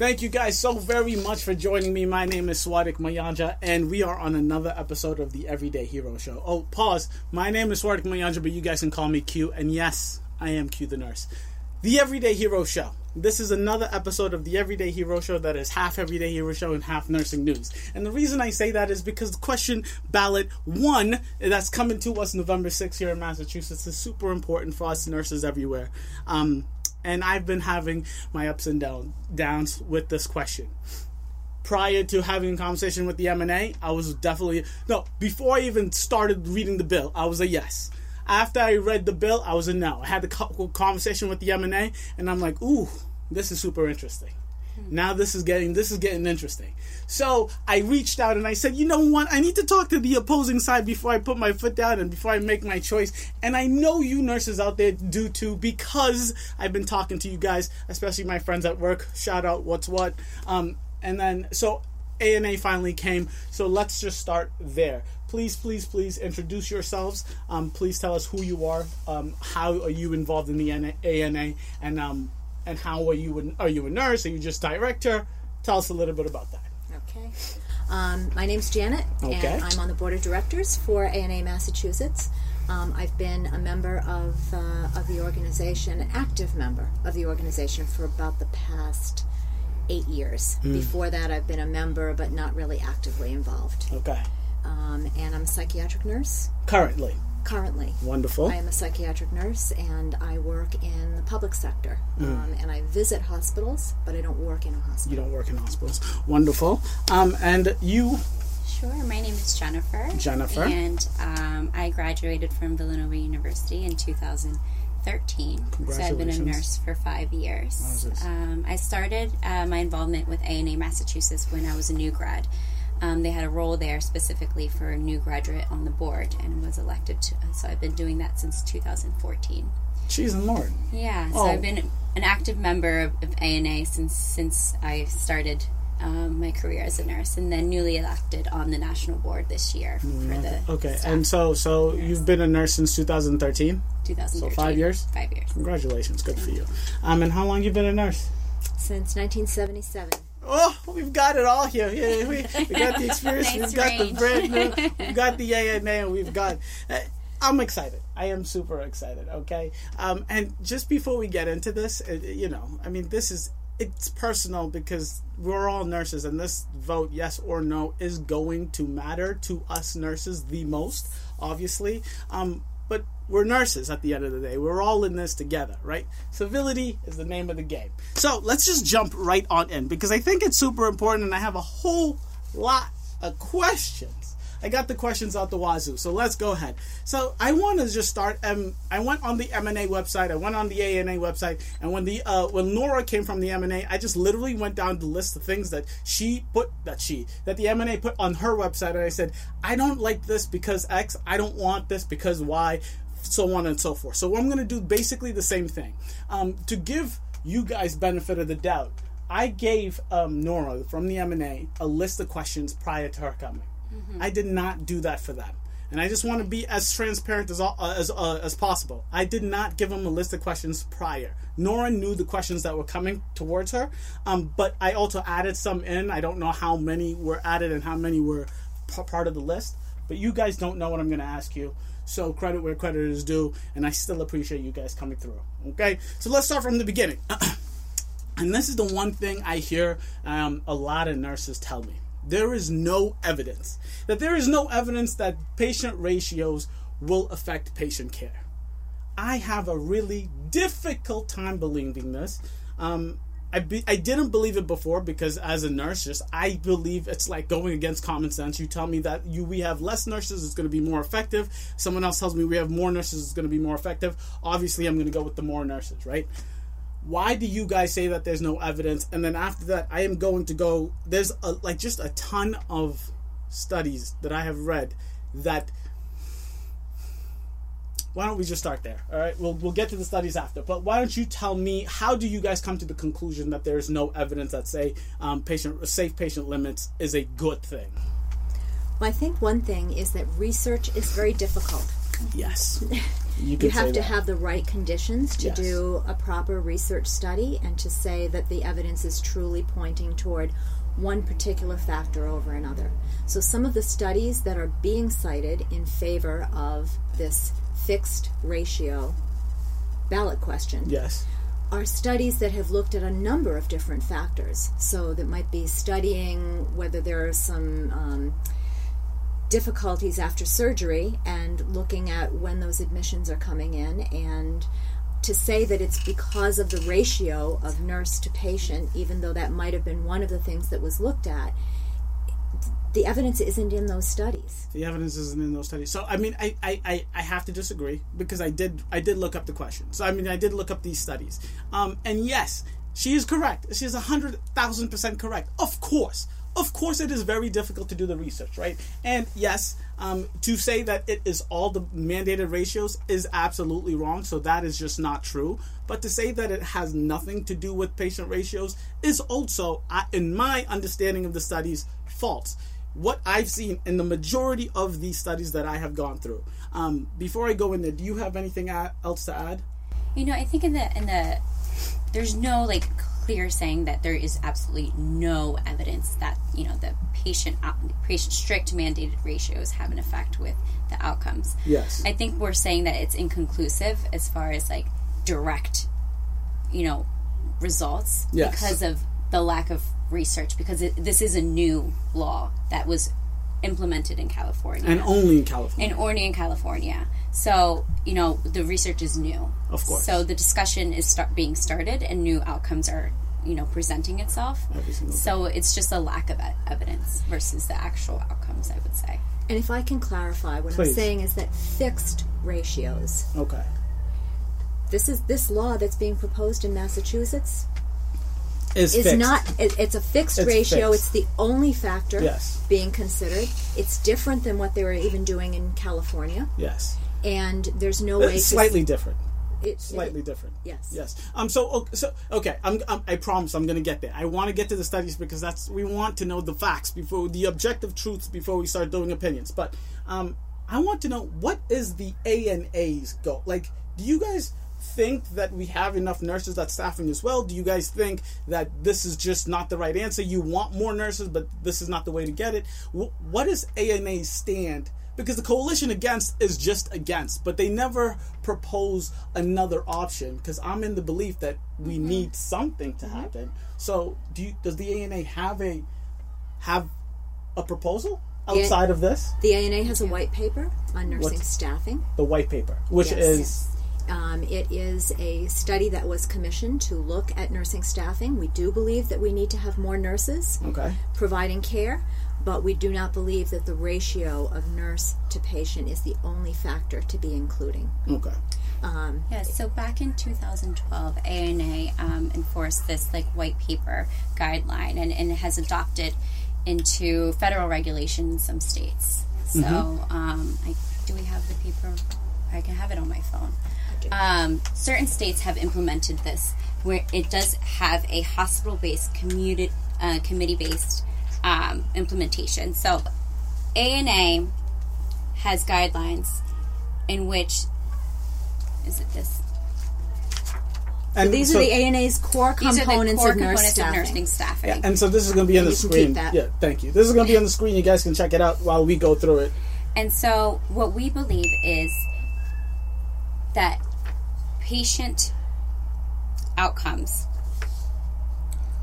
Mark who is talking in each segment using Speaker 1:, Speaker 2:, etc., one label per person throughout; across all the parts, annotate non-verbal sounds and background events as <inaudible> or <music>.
Speaker 1: Thank you guys so very much for joining me. My name is Swadik Mayanja, and we are on another episode of the Everyday Hero Show. Oh, pause. My name is Swadik Mayanja, but you guys can call me Q, and yes, I am Q the nurse. The Everyday Hero Show. This is another episode of the Everyday Hero Show that is half Everyday Hero Show and half nursing news. And the reason I say that is because the question ballot one that's coming to us November 6th here in Massachusetts is super important for us nurses everywhere. Um, and I've been having my ups and down, downs with this question. Prior to having a conversation with the MNA, I was definitely no. Before I even started reading the bill, I was a yes. After I read the bill, I was a no. I had the conversation with the MNA, and I'm like, ooh, this is super interesting. Now this is getting this is getting interesting. So I reached out and I said, you know what? I need to talk to the opposing side before I put my foot down and before I make my choice. And I know you nurses out there do too because I've been talking to you guys, especially my friends at work. Shout out what's what. Um, and then so ANA finally came. So let's just start there. Please, please, please introduce yourselves. Um, please tell us who you are. Um, how are you involved in the ANA? And um, and how are you? Are you a nurse? Are you just director? Tell us a little bit about that.
Speaker 2: Okay. Um, my name's Janet,
Speaker 1: okay.
Speaker 2: and I'm on the board of directors for ANA Massachusetts. Um, I've been a member of uh, of the organization, an active member of the organization for about the past eight years. Mm. Before that, I've been a member, but not really actively involved.
Speaker 1: Okay.
Speaker 2: Um, and I'm a psychiatric nurse.
Speaker 1: Currently
Speaker 2: currently.
Speaker 1: Wonderful.
Speaker 2: I am a psychiatric nurse and I work in the public sector. Mm. Um, and I visit hospitals, but I don't work in a hospital.
Speaker 1: You don't work in hospitals. Wonderful. Um, and you?
Speaker 3: Sure. My name is Jennifer.
Speaker 1: Jennifer.
Speaker 3: And um, I graduated from Villanova University in 2013. So I've been a nurse for five years. Um, I started uh, my involvement with ANA Massachusetts when I was a new grad. Um, they had a role there specifically for a new graduate on the board and was elected to, so I've been doing that since 2014.
Speaker 1: She's and Lord.
Speaker 3: Yeah, so oh. I've been an active member of, of ANA since since I started um, my career as a nurse, and then newly elected on the national board this year for the.
Speaker 1: Okay, and so so nurse. you've been a nurse since 2013.
Speaker 3: 2013.
Speaker 1: So five years.
Speaker 3: Five years.
Speaker 1: Congratulations, good for you. Um, and how long you been a nurse?
Speaker 2: Since 1977.
Speaker 1: Oh, we've got it all here. Yeah, we, we <laughs> got the experience, nice we've got range. the brand we've got the <laughs> ANA, and we've got. Uh, I'm excited. I am super excited. Okay, um, and just before we get into this, uh, you know, I mean, this is it's personal because we're all nurses, and this vote, yes or no, is going to matter to us nurses the most, obviously. Um, we're nurses at the end of the day. We're all in this together, right? Civility is the name of the game. So let's just jump right on in because I think it's super important and I have a whole lot of questions. I got the questions out the wazoo, so let's go ahead. So I want to just start. Um, I went on the MNA website. I went on the ANA website, and when the uh, when Nora came from the MNA, I just literally went down the list of things that she put that she that the MNA put on her website, and I said I don't like this because X. I don't want this because Y so on and so forth. So I'm going to do basically the same thing. Um, to give you guys benefit of the doubt, I gave um, Nora from the MNA a list of questions prior to her coming. Mm-hmm. I did not do that for them. And I just want to be as transparent as uh, as uh, as possible. I did not give them a list of questions prior. Nora knew the questions that were coming towards her, um, but I also added some in. I don't know how many were added and how many were p- part of the list. But you guys don't know what I'm going to ask you. So credit where credit is due, and I still appreciate you guys coming through. Okay, so let's start from the beginning. <clears throat> and this is the one thing I hear um, a lot of nurses tell me. There is no evidence that there is no evidence that patient ratios will affect patient care. I have a really difficult time believing this. Um, I, be, I didn't believe it before because as a nurse, just I believe it's like going against common sense. You tell me that you we have less nurses, it's going to be more effective. Someone else tells me we have more nurses, it's going to be more effective. Obviously, I'm going to go with the more nurses, right? Why do you guys say that there's no evidence? And then after that, I am going to go. There's a, like just a ton of studies that I have read that why don't we just start there? All right, we'll we'll get to the studies after. But why don't you tell me how do you guys come to the conclusion that there is no evidence that say um, patient safe patient limits is a good thing?
Speaker 2: Well, I think one thing is that research is very difficult.
Speaker 1: Yes. <laughs>
Speaker 2: You, you have to have the right conditions to yes. do a proper research study and to say that the evidence is truly pointing toward one particular factor over another. So, some of the studies that are being cited in favor of this fixed ratio ballot question
Speaker 1: yes.
Speaker 2: are studies that have looked at a number of different factors. So, that might be studying whether there are some. Um, difficulties after surgery and looking at when those admissions are coming in and to say that it's because of the ratio of nurse to patient, even though that might have been one of the things that was looked at, the evidence isn't in those studies.
Speaker 1: The evidence isn't in those studies. So I mean, I, I, I have to disagree because I did I did look up the question. So I mean, I did look up these studies, um, and yes, she is correct. She is hundred thousand percent correct. Of course, of course it is very difficult to do the research, right? And yes, um, to say that it is all the mandated ratios is absolutely wrong. So that is just not true. But to say that it has nothing to do with patient ratios is also, in my understanding of the studies, false. What I've seen in the majority of these studies that I have gone through. Um, before I go in there, do you have anything else to add?
Speaker 3: You know, I think in the in the there's no like clear saying that there is absolutely no evidence that you know the patient uh, patient strict mandated ratios have an effect with the outcomes.
Speaker 1: Yes,
Speaker 3: I think we're saying that it's inconclusive as far as like direct, you know, results yes. because of the lack of research. Because it, this is a new law that was implemented in California
Speaker 1: and only in California
Speaker 3: and only in California. So, you know, the research is new.
Speaker 1: Of course.
Speaker 3: So the discussion is start being started and new outcomes are, you know, presenting itself. So it's just a lack of evidence versus the actual outcomes, I would say.
Speaker 2: And if I can clarify, what Please. I'm saying is that fixed ratios.
Speaker 1: Okay.
Speaker 2: This is this law that's being proposed in Massachusetts
Speaker 1: is,
Speaker 2: is not it, it's a fixed it's ratio fixed. it's the only factor
Speaker 1: yes.
Speaker 2: being considered it's different than what they were even doing in california
Speaker 1: yes
Speaker 2: and there's no way.
Speaker 1: It's slightly different.
Speaker 2: It's
Speaker 1: slightly it, different.
Speaker 2: Yes.
Speaker 1: Yes. Um. So. So. Okay. I'm, I'm. I promise. I'm going to get there. I want to get to the studies because that's we want to know the facts before the objective truths before we start doing opinions. But um, I want to know what is the ANA's goal? Like, do you guys think that we have enough nurses that's staffing as well? Do you guys think that this is just not the right answer? You want more nurses, but this is not the way to get it. What does ANA stand because the coalition against is just against, but they never propose another option. Because I'm in the belief that we mm-hmm. need something to mm-hmm. happen. So, do you, does the ANA have a have a proposal outside of this?
Speaker 2: The ANA has a white paper on nursing What's staffing.
Speaker 1: The white paper, which yes. is.
Speaker 2: Um, it is a study that was commissioned to look at nursing staffing. We do believe that we need to have more nurses
Speaker 1: okay.
Speaker 2: providing care but we do not believe that the ratio of nurse to patient is the only factor to be including.
Speaker 1: Okay.
Speaker 3: Um, yeah, so back in 2012, ANA um, enforced this like white paper guideline and, and has adopted into federal regulation in some states. So, mm-hmm. um, I, do we have the paper? I can have it on my phone. Um, certain states have implemented this where it does have a hospital based, uh, committee based um, implementation. So, ANA has guidelines in which is it this?
Speaker 2: And so these so are the ANA's core components, core of, nurse components
Speaker 3: of nursing staffing.
Speaker 1: Yeah, and so this is going to be on the screen. Yeah, thank you. This is going to be on the screen. You guys can check it out while we go through it.
Speaker 3: And so, what we believe is that patient outcomes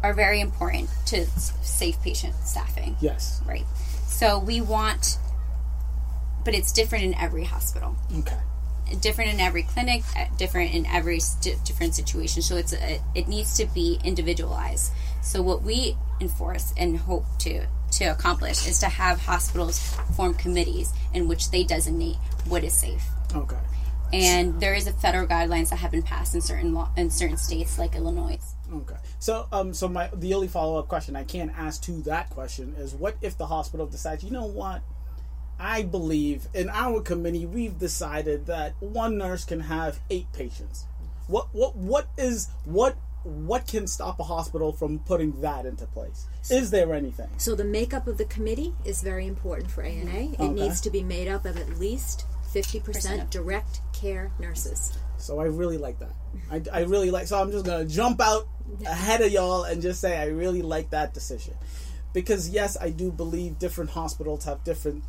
Speaker 3: are very important to safe patient staffing.
Speaker 1: Yes.
Speaker 3: Right. So we want, but it's different in every hospital.
Speaker 1: Okay.
Speaker 3: Different in every clinic, uh, different in every st- different situation. So it's a, it needs to be individualized. So what we enforce and hope to to accomplish is to have hospitals form committees in which they designate what is safe.
Speaker 1: Okay.
Speaker 3: And there is a federal guidelines that have been passed in certain law, in certain states like Illinois.
Speaker 1: Okay. So, um, so my the only follow up question I can ask to that question is, what if the hospital decides, you know what? I believe in our committee we've decided that one nurse can have eight patients. What what what is what what can stop a hospital from putting that into place? Is there anything?
Speaker 2: So the makeup of the committee is very important for ANA. It okay. needs to be made up of at least 50% direct care nurses.
Speaker 1: So I really like that. I, I really like. So I'm just gonna jump out ahead of y'all and just say I really like that decision, because yes, I do believe different hospitals have different,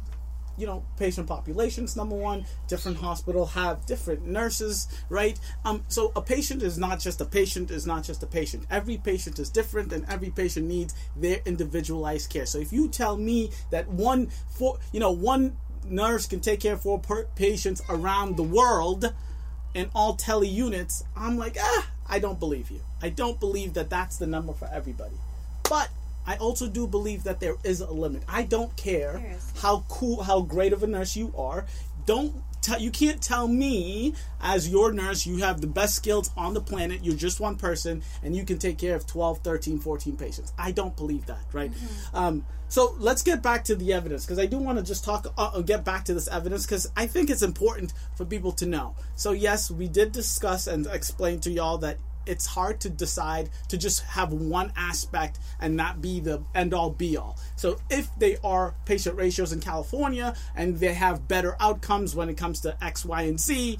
Speaker 1: you know, patient populations. Number one, different hospital have different nurses, right? Um, so a patient is not just a patient. Is not just a patient. Every patient is different, and every patient needs their individualized care. So if you tell me that one for you know one nurse can take care of four patients around the world in all tele units, I'm like, ah, I don't believe you. I don't believe that that's the number for everybody. But I also do believe that there is a limit. I don't care how cool, how great of a nurse you are. Don't tell you can't tell me as your nurse you have the best skills on the planet you're just one person and you can take care of 12 13 14 patients. I don't believe that right? Mm-hmm. um, so let's get back to the evidence because i do want to just talk uh, uh get back to this evidence because i think it's important for people to know. So yes we did discuss and explain to y'all that it's hard to decide to just have one aspect and not be the end all be all. So if they are patient ratios in California and they have better outcomes when it comes to X, Y, and Z,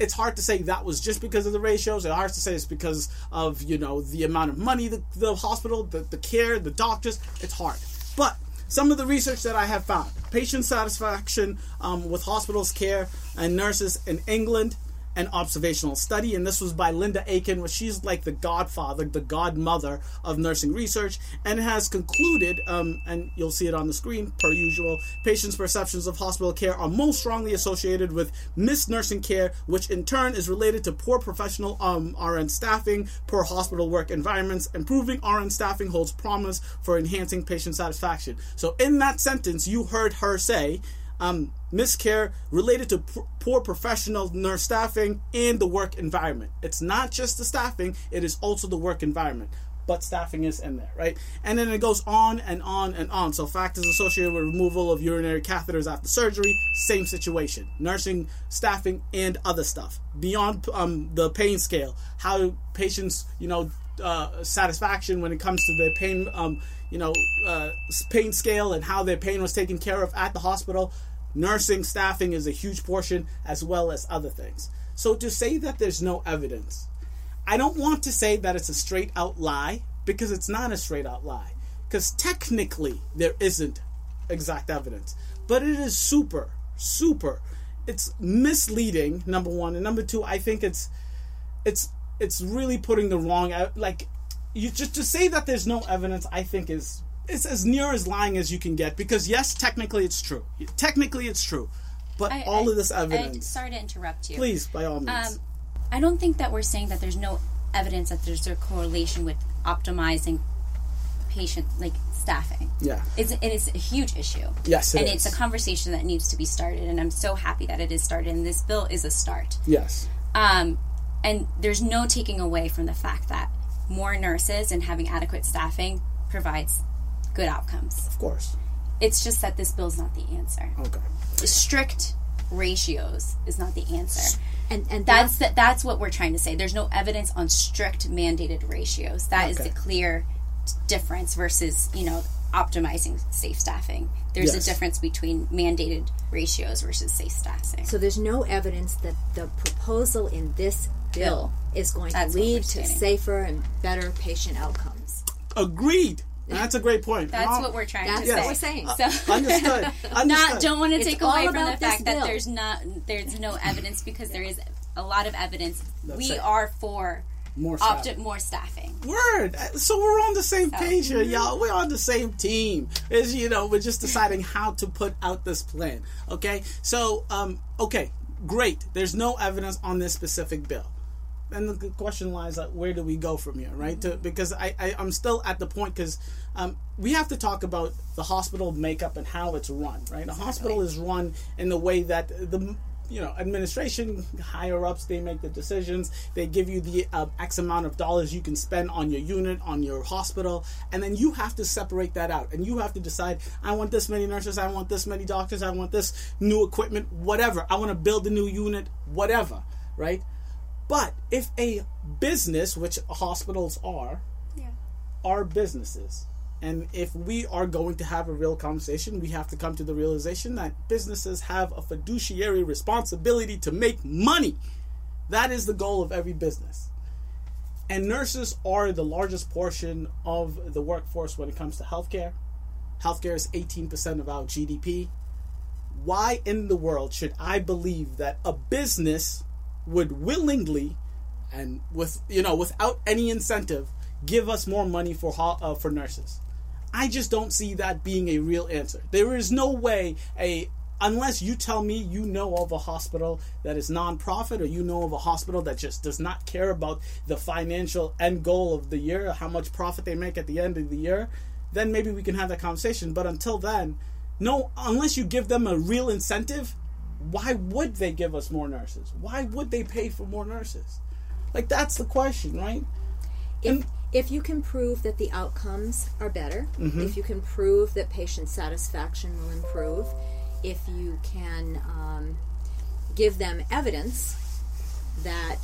Speaker 1: it's hard to say that was just because of the ratios. It's hard to say it's because of you know the amount of money the, the hospital, the, the care, the doctors. It's hard, but some of the research that I have found: patient satisfaction um, with hospitals care and nurses in England, an observational study, and this was by Linda Aiken, which she's like the godfather, the godmother of nursing research, and has concluded, um, and you'll see it on the screen per usual, patients' perceptions of hospital care are most strongly associated with missed nursing care, which in turn is related to poor professional um, RN staffing, poor hospital work environments. Improving RN staffing holds promise for enhancing patient satisfaction. So, in that sentence, you heard her say, um, miscare related to poor professional nurse staffing and the work environment. It's not just the staffing, it is also the work environment. But staffing is in there, right? And then it goes on and on and on. So, factors associated with removal of urinary catheters after surgery, same situation. Nursing, staffing, and other stuff. Beyond um, the pain scale, how patients, you know, uh, satisfaction when it comes to their pain, um, you know, uh, pain scale and how their pain was taken care of at the hospital Nursing staffing is a huge portion, as well as other things. So to say that there's no evidence, I don't want to say that it's a straight out lie because it's not a straight out lie. Because technically, there isn't exact evidence. But it is super, super. It's misleading, number one. And number two, I think it's it's it's really putting the wrong like you just to say that there's no evidence i think is it's as near as lying as you can get because yes, technically it's true. Technically it's true, but I, all I, of this evidence. I,
Speaker 3: sorry to interrupt you.
Speaker 1: Please, by all means.
Speaker 3: Um, I don't think that we're saying that there's no evidence that there's a correlation with optimizing patient like staffing.
Speaker 1: Yeah,
Speaker 3: it's it is a huge issue.
Speaker 1: Yes,
Speaker 3: it and is. it's a conversation that needs to be started, and I'm so happy that it is started. And this bill is a start.
Speaker 1: Yes.
Speaker 3: Um, and there's no taking away from the fact that more nurses and having adequate staffing provides good outcomes.
Speaker 1: Of course.
Speaker 3: It's just that this bill's not the answer.
Speaker 1: Okay.
Speaker 3: Strict ratios is not the answer. And, and that's the, that's what we're trying to say. There's no evidence on strict mandated ratios. That okay. is the clear difference versus you know optimizing safe staffing. There's yes. a difference between mandated ratios versus safe staffing.
Speaker 2: So there's no evidence that the proposal in this bill, bill. Is going that's to lead to safer and better patient outcomes.
Speaker 1: Agreed. That's a great point.
Speaker 3: That's what we're trying
Speaker 2: to
Speaker 3: say.
Speaker 2: That's what we're saying.
Speaker 1: So understood. <laughs> understood.
Speaker 3: Not don't want to take away from the fact that there's not there's no evidence because there is a lot of evidence. That's we it. are for
Speaker 1: more staffing.
Speaker 3: Opti- more staffing.
Speaker 1: Word. So we're on the same so. page here, y'all. We're on the same team. Is you know we're just deciding how to put out this plan. Okay. So um okay great. There's no evidence on this specific bill and the question lies like where do we go from here right? To, because I, I am still at the point because um, we have to talk about the hospital makeup and how it's run right? Exactly. a hospital is run in the way that the you know administration higher ups they make the decisions. They give you the uh, x amount of dollars you can spend on your unit on your hospital and then you have to separate that out and you have to decide i want this many nurses i want this many doctors i want this new equipment whatever. I want to build a new unit whatever right but if a business, which hospitals are, yeah. are businesses, And if we are going to have a real conversation, we have to come to the realization that businesses have a fiduciary responsibility to make money. That is the goal of every business. And nurses are the largest portion of the workforce when it comes to healthcare. Healthcare is 18% of our GDP. Why in the world should I believe that a business would willingly and with you know without any incentive give us more money for uh, for nurses? I just don't see that being a real answer. There is no way a unless you tell me you know of a hospital that is nonprofit or you know of a hospital that just does not care about the financial end goal of the year, how much profit they make at the end of the year, then maybe we can have that conversation. But until then, no, unless you give them a real incentive, why would they give us more nurses? Why would they pay for more nurses? Like that's the question, right?
Speaker 2: If, if you can prove that the outcomes are better, mm-hmm. if you can prove that patient satisfaction will improve, if you can um, give them evidence that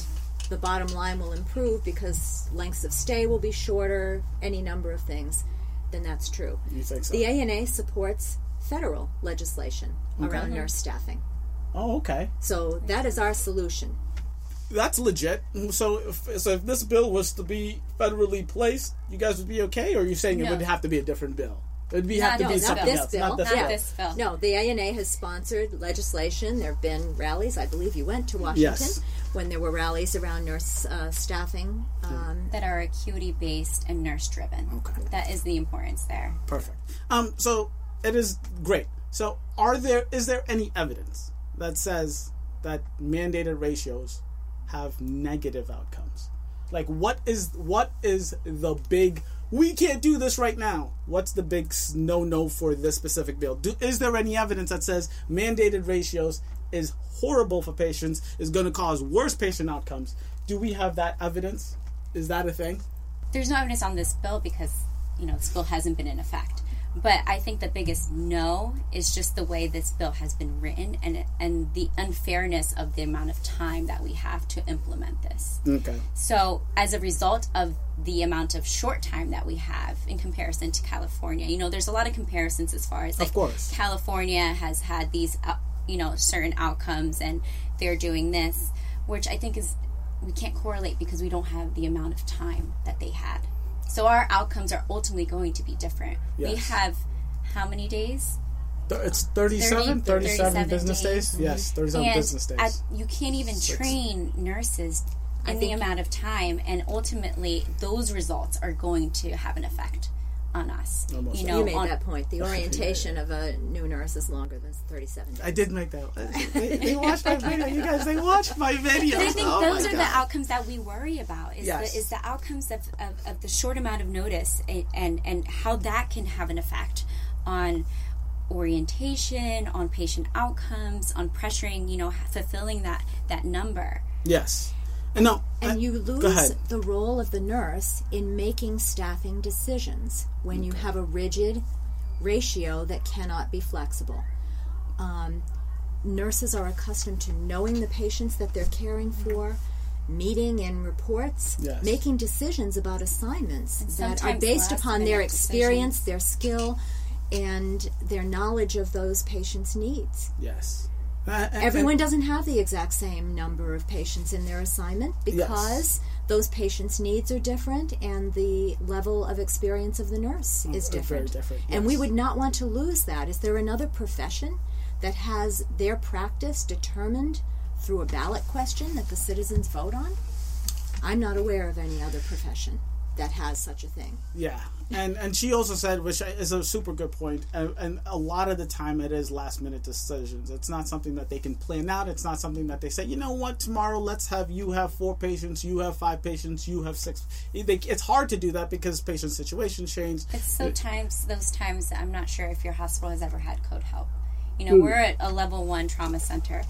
Speaker 2: the bottom line will improve because lengths of stay will be shorter, any number of things, then that's true.
Speaker 1: You think so?
Speaker 2: The ANA supports federal legislation okay. around nurse staffing.
Speaker 1: Oh, okay.
Speaker 2: So that is our solution.
Speaker 1: That's legit. So, if, so if this bill was to be federally placed, you guys would be okay, or are you saying no. it would have to be a different bill? It'd be have to no, be something
Speaker 2: this
Speaker 1: else,
Speaker 2: bill.
Speaker 1: not this
Speaker 2: not
Speaker 1: bill.
Speaker 3: This bill.
Speaker 2: No, the ANA has sponsored legislation. There have been rallies. I believe you went to Washington
Speaker 1: yes.
Speaker 2: when there were rallies around nurse uh, staffing um,
Speaker 3: that are acuity based and nurse driven.
Speaker 1: Okay,
Speaker 3: that is the importance there.
Speaker 1: Perfect. Um, so it is great. So, are there is there any evidence that says that mandated ratios have negative outcomes? Like, what is what is the big we can't do this right now. What's the big no no for this specific bill? Do, is there any evidence that says mandated ratios is horrible for patients, is going to cause worse patient outcomes? Do we have that evidence? Is that a thing?
Speaker 3: There's no evidence on this bill because, you know, this bill hasn't been in effect. But I think the biggest no is just the way this bill has been written and and the unfairness of the amount of time that we have to implement this.
Speaker 1: Okay.
Speaker 3: So as a result of the amount of short time that we have in comparison to California, you know, there's a lot of comparisons as far as like
Speaker 1: of course.
Speaker 3: California has had these, uh, you know, certain outcomes and they're doing this, which I think is we can't correlate because we don't have the amount of time that they had. So our outcomes are ultimately going to be different. Yes. We have how many days?
Speaker 1: It's 37, 30, 37, 37 business days. days. Yes, 37 and business days. At,
Speaker 3: you can't even Six. train nurses in the amount of time, and ultimately, those results are going to have an effect on us.
Speaker 2: Almost you know, you made on, that point. The <laughs> orientation yeah. of a new nurse is longer than 37 days.
Speaker 1: I did make that. <laughs> They, they watched my video. You guys, they watched my video.
Speaker 3: But I think
Speaker 1: oh
Speaker 3: those are
Speaker 1: God.
Speaker 3: the outcomes that we worry about. Is, yes. the, is the outcomes of, of, of, the short amount of notice and, and, and how that can have an effect on orientation, on patient outcomes, on pressuring, you know, fulfilling that, that number.
Speaker 1: Yes. And no,
Speaker 2: and I, you lose the role of the nurse in making staffing decisions when okay. you have a rigid ratio that cannot be flexible. Um, nurses are accustomed to knowing the patients that they're caring for, meeting in reports,
Speaker 1: yes.
Speaker 2: making decisions about assignments that are based upon their experience, decisions. their skill, and their knowledge of those patients' needs.
Speaker 1: Yes.
Speaker 2: Uh, Everyone doesn't have the exact same number of patients in their assignment because yes. those patients' needs are different and the level of experience of the nurse mm, is different.
Speaker 1: different yes.
Speaker 2: And we would not want to lose that. Is there another profession that has their practice determined through a ballot question that the citizens vote on? I'm not aware of any other profession that has such a thing.
Speaker 1: Yeah, and and she also said, which is a super good point, and, and, a lot of the time it is last minute decisions. It's not something that they can plan out. It's not something that they say, you know what, tomorrow let's have you have four patients, you have five patients, you have six. It's hard to do that because patient situations change.
Speaker 3: It's so times those times. I'm not sure if your hospital has ever had code help. You know, mm. we're at a level one trauma center,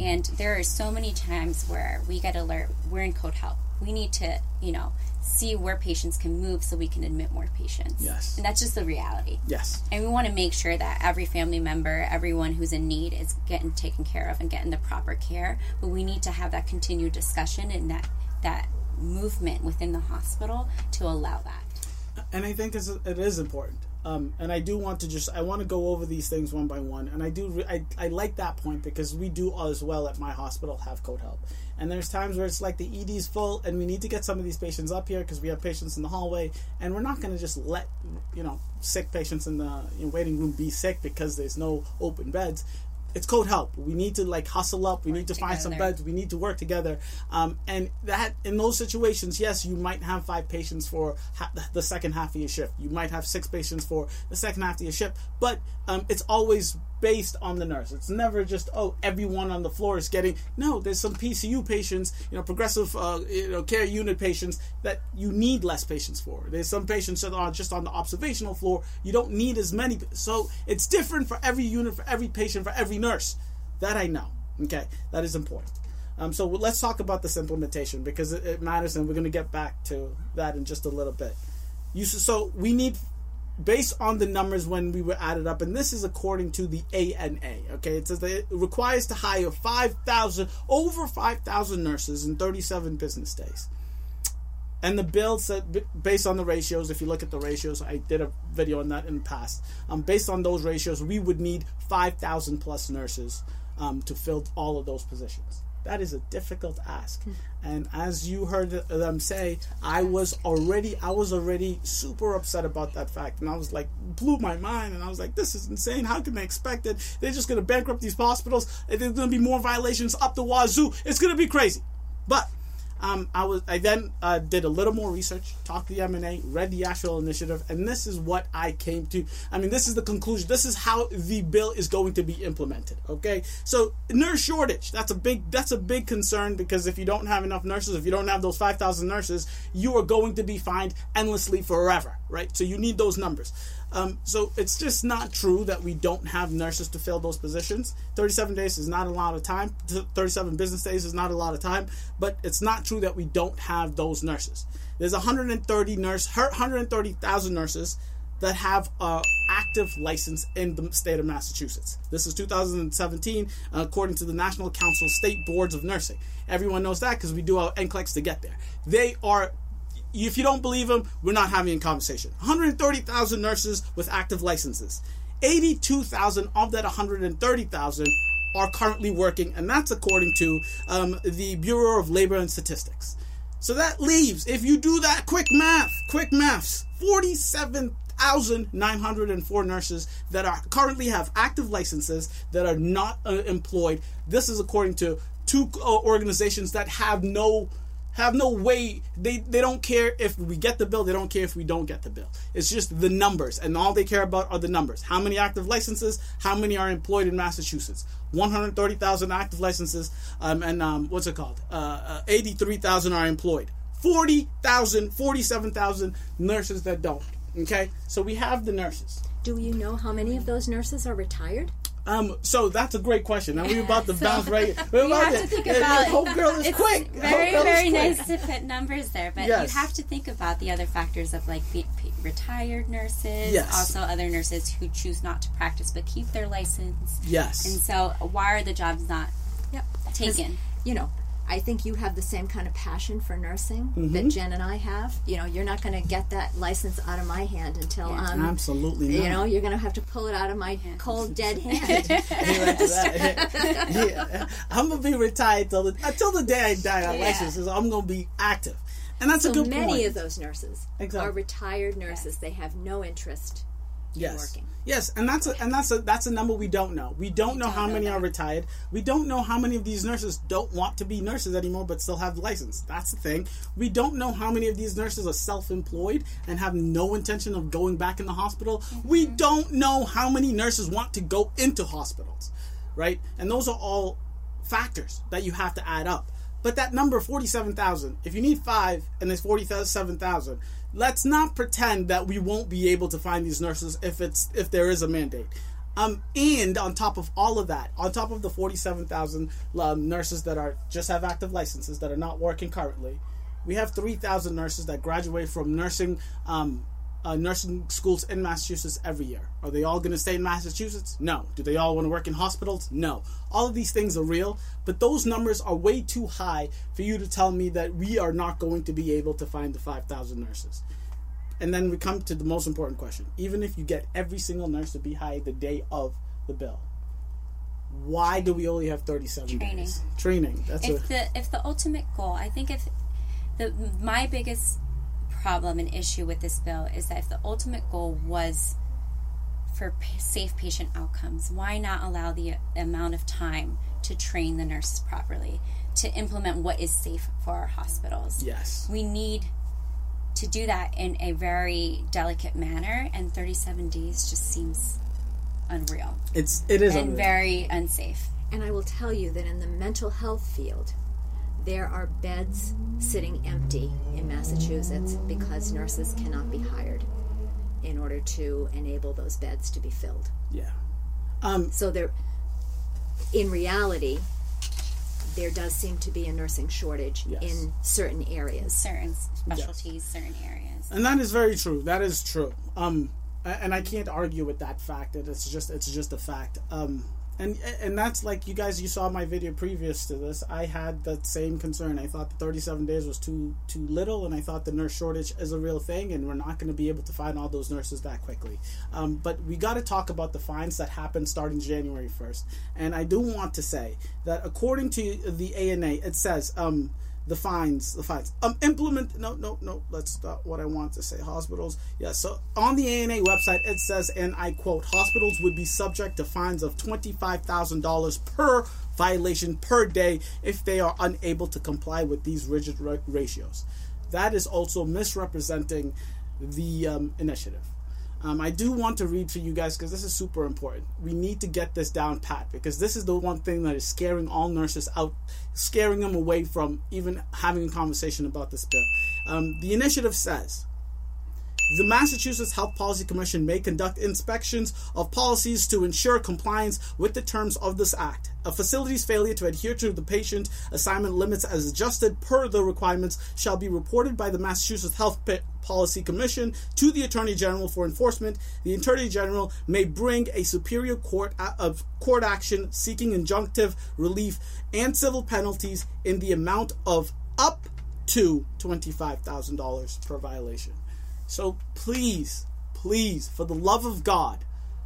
Speaker 3: and there are so many times where we get alert. We're in code help. We need to, you know, see where patients can move so we can admit more patients.
Speaker 1: Yes.
Speaker 3: And that's just the reality.
Speaker 1: Yes.
Speaker 3: And we want to make sure that every family member, everyone who's in need is getting taken care of and getting the proper care. But we need to have that continued discussion and that that movement within the hospital to allow that.
Speaker 1: And I think it is important Um, and I do want to just I want to go over these things one by one, and I do re- I, I like that point because we do as well at my hospital have code help, and there's times where it's like the ED is full, and we need to get some of these patients up here because we have patients in the hallway, and we're not going to just let you know sick patients in the know, waiting room be sick because there's no open beds it's code help. We need to like hustle up. We work need to together. find some beds. We need to work together. Um, and that in those situations, yes, you might have five patients for ha- the second half of your shift. You might have six patients for the second half of your shift. But um, it's always based on the nurse. It's never just oh everyone on the floor is getting. No, there's some PCU patients, you know, progressive uh, you know care unit patients that you need less patients for. There's some patients that are just on the observational floor. You don't need as many. So it's different for every unit, for every patient, for every nurse. That I know. Okay, that is important. Um, so let's talk about this implementation because it, it matters, and we're going to get back to that in just a little bit. You so we need based on the numbers when we were added up, and this is according to the ANA. Okay, it says that it requires to hire five thousand over five thousand nurses in thirty seven business days. And the bill said, based on the ratios, if you look at the ratios, I did a video on that in the past. Um, based on those ratios, we would need 5,000 plus nurses um, to fill all of those positions. That is a difficult ask. Hmm. And as you heard them say, I was already I was already super upset about that fact. And I was like blew my mind and I was like, this is insane. How can they expect it? They're just gonna bankrupt these hospitals. There's gonna be more violations up the wazoo. It's gonna be crazy. But um, I was I then uh, did a little more research, talked to the MNA, read the actual initiative, and this is what I came to. I mean, this is the conclusion. This is how the bill is going to be implemented. Okay, so nurse shortage. That's a big that's a big concern because if you don't have enough nurses, if you don't have those five thousand nurses, you are going to be fined endlessly forever. Right. So you need those numbers. Um, so it's just not true that we don't have nurses to fill those positions. 37 days is not a lot of time. 37 business days is not a lot of time. But it's not true that we don't have those nurses. There's 130 nurse, 130,000 nurses that have a active license in the state of Massachusetts. This is 2017, according to the National Council State Boards of Nursing. Everyone knows that because we do our NCLEX to get there. They are if you don't believe him, we're not having a conversation. 130,000 nurses with active licenses. 82,000 of that 130,000 are currently working, and that's according to um, the Bureau of Labor and Statistics. So that leaves, if you do that quick math, quick maths, 47,904 nurses that are currently have active licenses that are not uh, employed. This is according to two uh, organizations that have no have no way they they don't care if we get the bill they don't care if we don't get the bill. It's just the numbers and all they care about are the numbers. How many active licenses how many are employed in massachusetts? 130000 active licenses um, and um, what's it called? Uh, uh, 83000 are employed. 40000 47000 nurses that don't okay? So we have the nurses.
Speaker 2: Do you know how many of those nurses are retired
Speaker 1: um, so that's a great question. Now we're about to <laughs> so bounce right. <laughs>
Speaker 3: We're you have to think about. Hope girl is it's quick. Very, very nice to put numbers there, but yes. you have to think about the other factors of like retired nurses, yes. also other nurses who choose not to practice but keep their license.
Speaker 1: Yes.
Speaker 3: And so, why are the jobs not
Speaker 2: yep.
Speaker 3: taken?
Speaker 2: You know, I think you have the same kind of passion for nursing mm-hmm. that Jen and I have. You know, you're not going to get that license out of my hand until yeah. um,
Speaker 1: absolutely.
Speaker 2: Not. You know, you're going to have to pull it out of my yeah. cold dead <laughs> hand. <laughs>
Speaker 1: yeah. I'm going to be retired till the, until the day I die on licenses. I'm going to be active, and that's
Speaker 2: so
Speaker 1: a good
Speaker 2: many
Speaker 1: point.
Speaker 2: of those nurses exactly. are retired nurses. They have no interest
Speaker 1: yes.
Speaker 2: working.
Speaker 1: Yes, and that's a and that's a that's a number we don't know. We don't we know don't how know many that. are retired. We don't know how many of these nurses don't want to be nurses anymore but still have the license. That's the thing. We don't know how many of these nurses are self-employed and have no intention of going back in the hospital. Mm-hmm. We don't know how many nurses want to go into hospitals, right? And those are all factors that you have to add up. But that number 47,000, if you need 5 and there's 47,000, let's not pretend that we won't be able to find these nurses if it's if there is a mandate. Um, and on top of all of that, on top of the 47,000 um, nurses that are just have active licenses that are not working currently, we have 3,000 nurses that graduate from nursing um, uh, nursing schools in Massachusetts every year. Are they all going to stay in Massachusetts? No. Do they all want to work in hospitals? No. All of these things are real, but those numbers are way too high for you to tell me that we are not going to be able to find the 5,000 nurses. And then we come to the most important question. Even if you get every single nurse to be hired the day of the bill, why do we only have 37 Training. days? Training.
Speaker 3: That's if a, the if the ultimate goal, I think if the my biggest problem and issue with this bill is that if the ultimate goal was for safe patient outcomes, why not allow the amount of time to train the nurses properly to implement what is safe for our hospitals?
Speaker 1: Yes.
Speaker 3: We need to do that in a very delicate manner, and 37 days just seems unreal.
Speaker 1: It's it is
Speaker 3: and unreal. very unsafe.
Speaker 2: And I will tell you that in the mental health field, there are beds sitting empty in Massachusetts because nurses cannot be hired in order to enable those beds to be filled.
Speaker 1: Yeah.
Speaker 2: Um, so there, in reality, there does seem to be a nursing shortage yes. in certain areas,
Speaker 3: certain specialties, yes. certain areas,
Speaker 1: and that is very true. That is true. Um, and I can't argue with that fact. That it's just it's just a fact. Um, and and that's like you guys you saw my video previous to this. I had that same concern. I thought the 37 days was too too little and i thought the nurse shortage is a real thing and we're not going to be able to find all those nurses that quickly. Um, but we got to talk about the fines that happened starting january 1st and i do want to say that according to the ana it says um, the fines, the fines. Um, implement. No, no, no. That's not what I want to say. Hospitals. Yeah. So on the ANA website, it says, and I quote: Hospitals would be subject to fines of twenty-five thousand dollars per violation per day if they are unable to comply with these rigid ratios. That is also misrepresenting the um, initiative. Um, I do want to read for you guys because this is super important. We need to get this down pat because this is the one thing that is scaring all nurses out, scaring them away from even having a conversation about this bill. Um, the initiative says the Massachusetts Health Policy Commission may conduct inspections of policies to ensure compliance with the terms of this act. A facility's failure to adhere to the patient assignment limits as adjusted per the requirements shall be reported by the Massachusetts Health Policy Commission to the Attorney General for enforcement. The Attorney General may bring a superior court of court action seeking injunctive relief and civil penalties in the amount of up to $25,000 per violation. So please, please, for the love of God,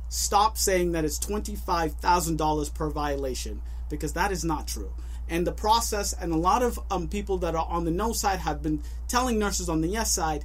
Speaker 1: stop saying that it's $25,000 per violation because that is not true. And the process, and a lot of um, people that are on the no side have been telling nurses on the yes side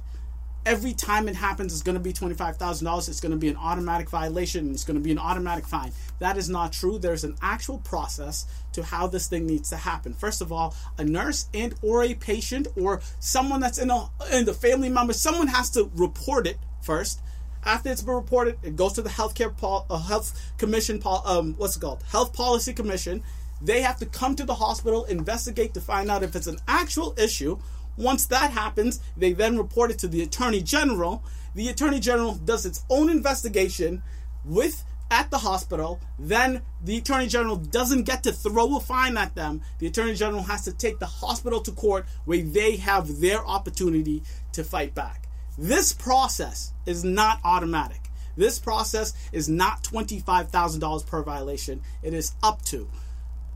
Speaker 1: every time it happens it's going to be $25,000 it's going to be an automatic violation it's going to be an automatic fine. That is not true. There's an actual process to how this thing needs to happen. First of all a nurse and or a patient or someone that's in a in the family member someone has to report it first. After it's been reported it goes to the healthcare pol- uh, health commission pol- um, what's it called? Health policy commission. They have to come to the hospital investigate to find out if it's an actual issue once that happens, they then report it to the Attorney General. The Attorney General does its own investigation with at the hospital. Then the Attorney General doesn't get to throw a fine at them. The Attorney General has to take the hospital to court where they have their opportunity to fight back. This process is not automatic. This process is not $25,000 per violation. It is up to.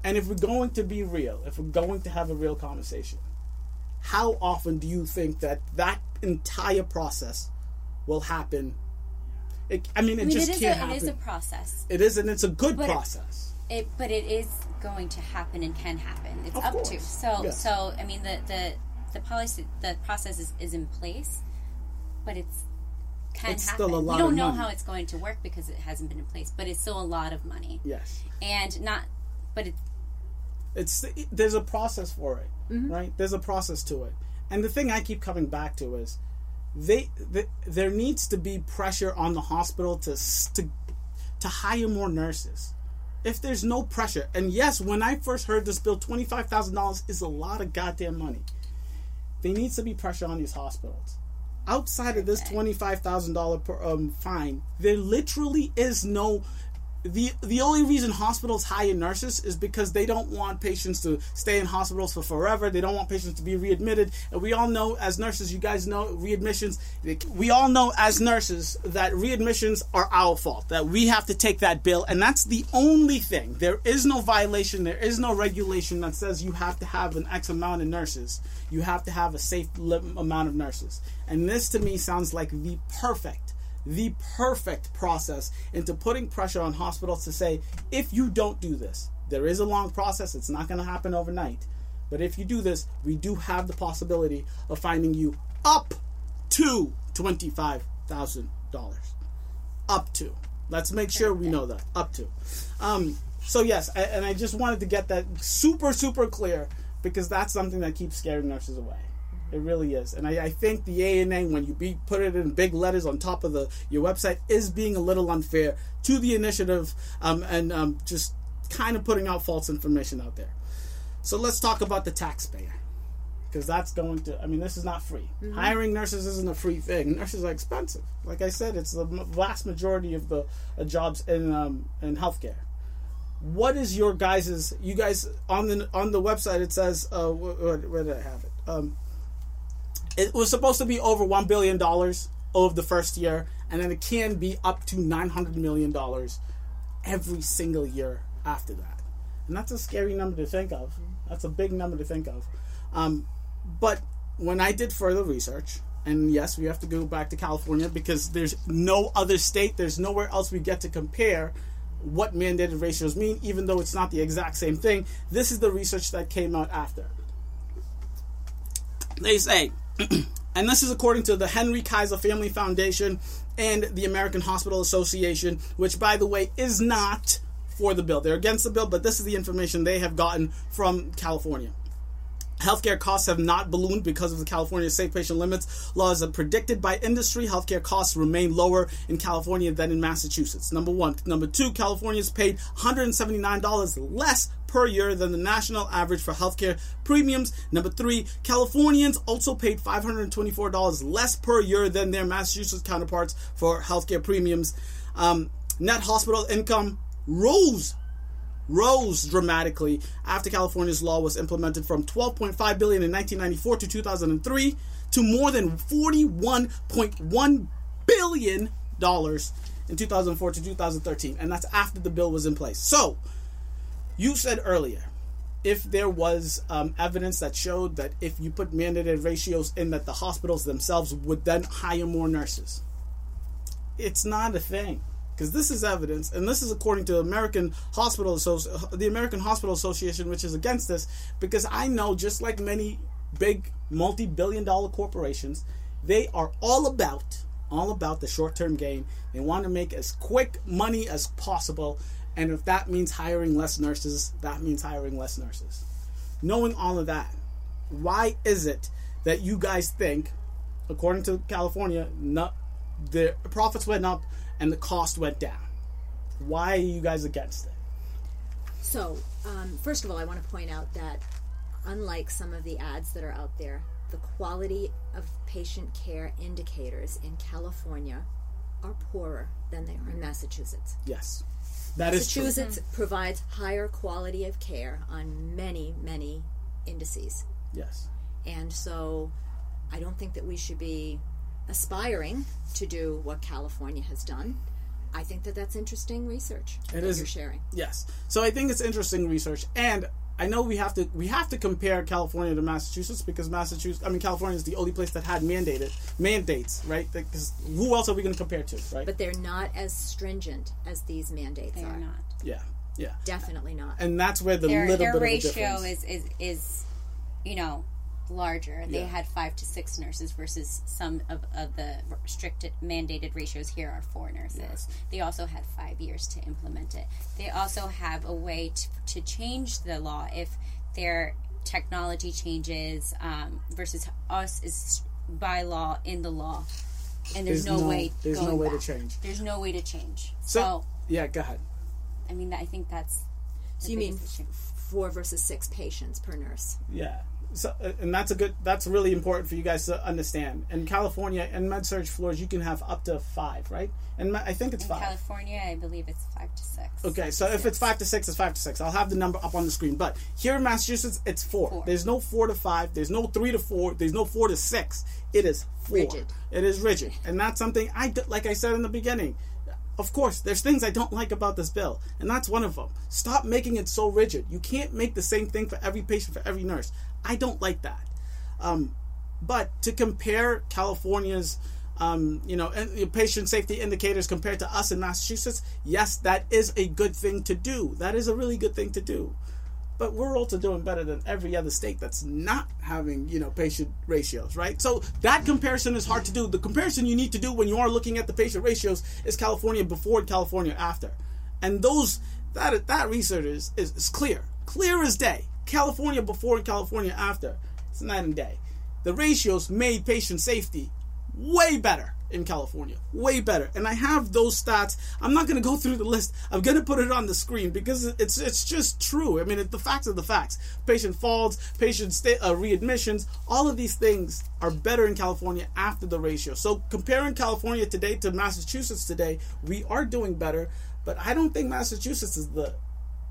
Speaker 1: And if we're going to be real, if we're going to have a real conversation, how often do you think that that entire process will happen? It, I mean, it I mean, just it can't a, happen.
Speaker 3: It is a process.
Speaker 1: It is, and it's a good but process.
Speaker 3: It, it, but it is going to happen and can happen. It's of up course. to. So, yes. so I mean, the the the policy, the process is, is in place, but it's can it's happen. we don't know
Speaker 1: money.
Speaker 3: how it's going to work because it hasn't been in place, but it's still a lot of money.
Speaker 1: Yes.
Speaker 3: And not, but it's
Speaker 1: it's there's a process for it, mm-hmm. right? There's a process to it, and the thing I keep coming back to is they, they there needs to be pressure on the hospital to to to hire more nurses. If there's no pressure, and yes, when I first heard this bill, twenty five thousand dollars is a lot of goddamn money. There needs to be pressure on these hospitals. Outside of this twenty five thousand dollar um, fine, there literally is no the the only reason hospitals hire nurses is because they don't want patients to stay in hospitals for forever. They don't want patients to be readmitted. And we all know as nurses, you guys know readmissions. We all know as nurses that readmissions are our fault. That we have to take that bill, and that's the only thing. There is no violation. There is no regulation that says you have to have an X amount of nurses. You have to have a safe amount of nurses. And this to me sounds like the perfect the perfect process into putting pressure on hospitals to say, if you don't do this, there is a long process, it's not going to happen overnight. But if you do this, we do have the possibility of finding you up to $25,000. Up to. Let's make sure we know that. Up to. Um, so, yes, and I just wanted to get that super, super clear because that's something that keeps scaring nurses away. It really is, and I, I, think the ANA, when you be, put it in big letters on top of the your website, is being a little unfair to the initiative, um, and um, just kind of putting out false information out there. So let's talk about the taxpayer, because that's going to. I mean, this is not free. Mm-hmm. Hiring nurses isn't a free thing. Nurses are expensive. Like I said, it's the vast majority of the uh, jobs in um, in healthcare what is your guys's you guys on the on the website it says uh where, where did i have it um it was supposed to be over $1 billion of the first year, and then it can be up to $900 million every single year after that. And that's a scary number to think of. That's a big number to think of. Um, but when I did further research, and yes, we have to go back to California because there's no other state, there's nowhere else we get to compare what mandated ratios mean, even though it's not the exact same thing. This is the research that came out after. They say <clears throat> and this is according to the Henry Kaiser Family Foundation and the American Hospital Association, which, by the way, is not for the bill. They're against the bill, but this is the information they have gotten from California. Healthcare costs have not ballooned because of the California safe patient limits laws. As predicted by industry, healthcare costs remain lower in California than in Massachusetts. Number one. Number two, California's paid $179 less per year than the national average for healthcare premiums. Number three, Californians also paid $524 less per year than their Massachusetts counterparts for healthcare premiums. Um, net hospital income rose rose dramatically after California's law was implemented from 12.5 billion in 1994 to 2003 to more than 41.1 billion dollars in 2004 to 2013 and that's after the bill was in place. So, you said earlier if there was um, evidence that showed that if you put mandated ratios in that the hospitals themselves would then hire more nurses. It's not a thing because this is evidence, and this is according to American Hospital Associ- the American Hospital Association, which is against this, because I know just like many big multi-billion-dollar corporations, they are all about all about the short-term gain. They want to make as quick money as possible, and if that means hiring less nurses, that means hiring less nurses. Knowing all of that, why is it that you guys think, according to California, not, the profits went up and the cost went down. Why are you guys against it?
Speaker 2: So, um, first of all, I want to point out that unlike some of the ads that are out there, the quality of patient care indicators in California are poorer than they are in Massachusetts.
Speaker 1: Yes. That
Speaker 2: Massachusetts provides higher quality of care on many, many indices.
Speaker 1: Yes.
Speaker 2: And so I don't think that we should be aspiring to do what California has done. I think that that's interesting research it that is, you're sharing.
Speaker 1: Yes. So I think it's interesting research, and I know we have to we have to compare California to Massachusetts because Massachusetts, I mean California is the only place that had mandated mandates, right? Because who else are we going to compare to, right?
Speaker 2: But they're not as stringent as these mandates
Speaker 3: they
Speaker 2: are.
Speaker 3: are not.
Speaker 1: Yeah. Yeah.
Speaker 2: Definitely not.
Speaker 1: And that's where the
Speaker 3: their,
Speaker 1: little
Speaker 3: their
Speaker 1: bit
Speaker 3: ratio
Speaker 1: of
Speaker 3: is, is is you know larger. They had five to six nurses versus some of, of the restricted mandated ratios here are four nurses. Yes. They also had five years to implement it. They also have a way to, to change the law if their technology changes um, versus us is by law in the law. And there's, there's no, no, way.
Speaker 1: There's no way
Speaker 3: back.
Speaker 1: to change.
Speaker 3: There's no way to change.
Speaker 1: So, so yeah, go ahead.
Speaker 3: I mean, I think that's.
Speaker 2: So you mean four versus six patients per nurse?
Speaker 1: Yeah so, uh, and that's a good. That's really important for you guys to understand. In California, in med-surg floors, you can have up to five, right? And I think it's
Speaker 3: in
Speaker 1: five.
Speaker 3: California, I believe it's five to six.
Speaker 1: Okay, so if it's five to six, it's five to six. I'll have the number up on the screen. But here in Massachusetts, it's four. four. There's no four to five. There's no three to four. There's no four to six. It is four. Rigid. It is rigid, and that's something I like. I said in the beginning. Of course, there's things I don't like about this bill, and that's one of them. Stop making it so rigid. You can't make the same thing for every patient, for every nurse. I don't like that. Um, but to compare California's um, you know, patient safety indicators compared to us in Massachusetts, yes, that is a good thing to do. That is a really good thing to do. But we're also doing better than every other state that's not having, you know, patient ratios, right? So that comparison is hard to do. The comparison you need to do when you are looking at the patient ratios is California before California after. And those that that research is, is, is clear. Clear as day. California before and California after. It's night and day. The ratios made patient safety way better in California. Way better. And I have those stats. I'm not going to go <laughs> through the list. I'm going to put it on the screen because it's it's just true. I mean, it, the facts are the facts. Patient falls, patient stay, uh, readmissions, all of these things are better in California after the ratio. So comparing California today to Massachusetts today, we are doing better, but I don't think Massachusetts is the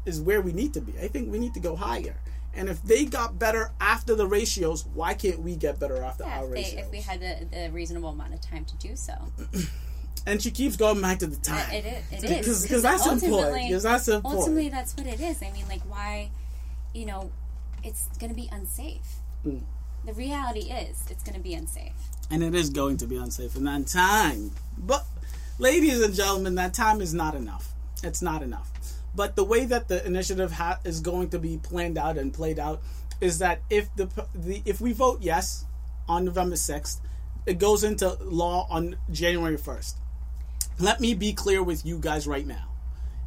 Speaker 1: is where we need to be. I think we need to go higher. And if they got better after the ratios, why can't we get better after yeah, our
Speaker 3: if
Speaker 1: they, ratios?
Speaker 3: If we had the, the reasonable amount of time to do so. <clears throat>
Speaker 1: and she keeps going back to the time.
Speaker 3: It, it, it
Speaker 1: is because that's important. Because that's important.
Speaker 3: Ultimately, that's what it is. I mean, like, why? You know, it's going to be unsafe. Mm. The reality is, it's going to be unsafe.
Speaker 1: And it is going to be unsafe in that time. But, ladies and gentlemen, that time is not enough. It's not enough. But the way that the initiative ha- is going to be planned out and played out is that if the, the if we vote yes on November 6th, it goes into law on January 1st. Let me be clear with you guys right now.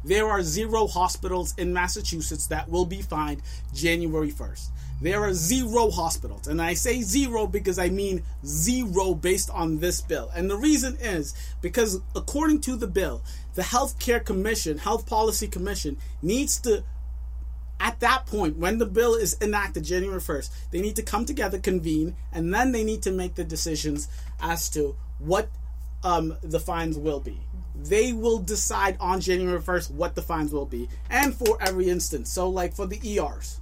Speaker 1: There are zero hospitals in Massachusetts that will be fined January 1st. There are zero hospitals. And I say zero because I mean zero based on this bill. And the reason is because according to the bill, the Healthcare Commission, Health Policy Commission, needs to, at that point, when the bill is enacted January 1st, they need to come together, convene, and then they need to make the decisions as to what um, the fines will be. They will decide on January 1st what the fines will be, and for every instance. So, like for the ERs,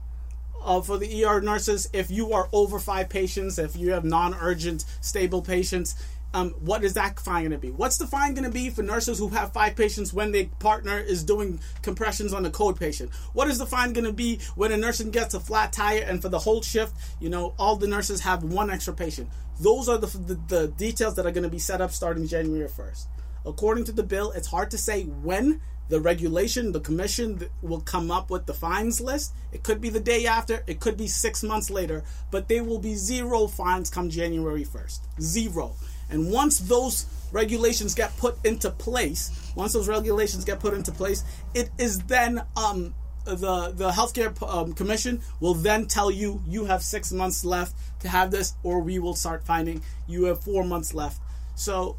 Speaker 1: uh, for the ER nurses, if you are over five patients, if you have non urgent, stable patients, um, what is that fine going to be? What's the fine going to be for nurses who have five patients when their partner is doing compressions on a code patient? What is the fine going to be when a nurse gets a flat tire and for the whole shift, you know, all the nurses have one extra patient? Those are the, the, the details that are going to be set up starting January 1st. According to the bill, it's hard to say when the regulation, the commission will come up with the fines list. It could be the day after, it could be six months later, but there will be zero fines come January 1st. Zero. And once those regulations get put into place, once those regulations get put into place, it is then um, the the healthcare um, commission will then tell you you have six months left to have this, or we will start finding you have four months left. So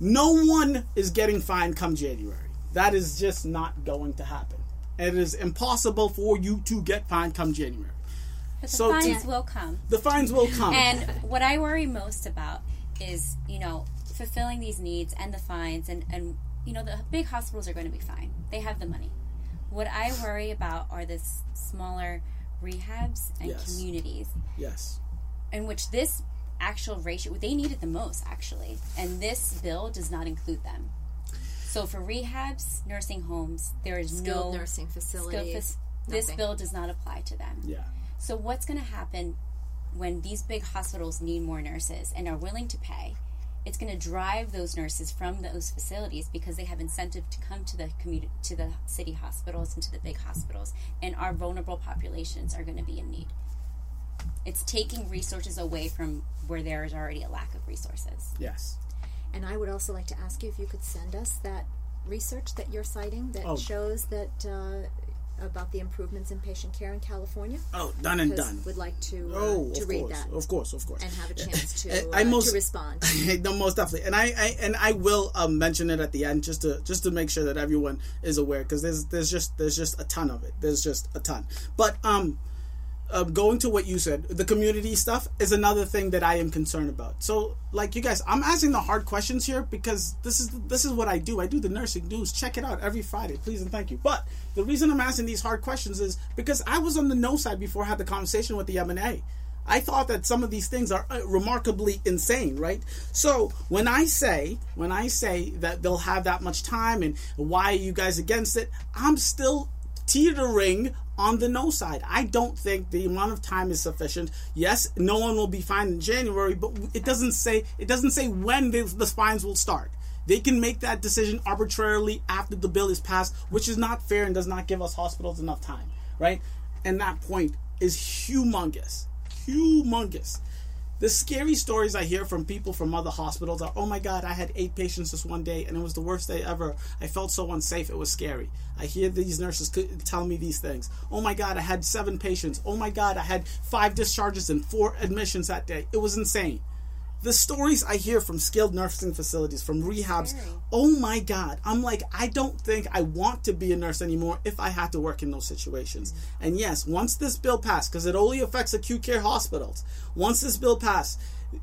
Speaker 1: no one is getting fined come January. That is just not going to happen. It is impossible for you to get fined come January.
Speaker 3: But the so fines to, will come.
Speaker 1: The fines will come.
Speaker 3: And what I worry most about is, you know, fulfilling these needs and the fines and, and you know, the big hospitals are going to be fine. They have the money. What I worry about are the smaller rehabs and yes. communities.
Speaker 1: Yes.
Speaker 3: In which this actual ratio, they need it the most, actually. And this bill does not include them. So for rehabs, nursing homes, there is
Speaker 2: skilled no nursing facilities.
Speaker 3: this bill does not apply to them.
Speaker 1: Yeah.
Speaker 3: So what's going to happen when these big hospitals need more nurses and are willing to pay? It's going to drive those nurses from those facilities because they have incentive to come to the community, to the city hospitals and to the big hospitals, and our vulnerable populations are going to be in need. It's taking resources away from where there is already a lack of resources.
Speaker 1: Yes.
Speaker 2: And I would also like to ask you if you could send us that research that you're citing that oh. shows that uh, about the improvements in patient care in California.
Speaker 1: Oh, done and done.
Speaker 2: Would like to uh, oh, to read
Speaker 1: course,
Speaker 2: that.
Speaker 1: Of course, of course,
Speaker 2: and have a chance to, <laughs> I uh, most, to respond. <laughs>
Speaker 1: no, most definitely, and I, I and I will um, mention it at the end just to just to make sure that everyone is aware because there's there's just there's just a ton of it. There's just a ton, but um uh, going to what you said, the community stuff is another thing that I am concerned about. So, like you guys, I'm asking the hard questions here because this is this is what I do. I do the nursing news. Check it out every Friday, please and thank you. But the reason I'm asking these hard questions is because I was on the no side before I had the conversation with the MNA. I thought that some of these things are uh, remarkably insane, right? So when I say when I say that they'll have that much time and why are you guys against it, I'm still teetering on the no side. I don't think the amount of time is sufficient. Yes, no one will be fined in January, but it doesn't say it doesn't say when the, the fines will start. They can make that decision arbitrarily after the bill is passed, which is not fair and does not give us hospitals enough time, right? And that point is humongous humongous. The scary stories I hear from people from other hospitals are, oh my God, I had eight patients this one day and it was the worst day ever. I felt so unsafe. It was scary. I hear these nurses tell me these things. Oh my God, I had seven patients. Oh my God, I had five discharges and four admissions that day. It was insane the stories I hear from skilled nursing facilities, from rehabs, oh my God, I'm like, I don't think I want to be a nurse anymore if I had to work in those situations. Mm-hmm. And yes, once this bill passed, because it only affects acute care hospitals, once this bill passed,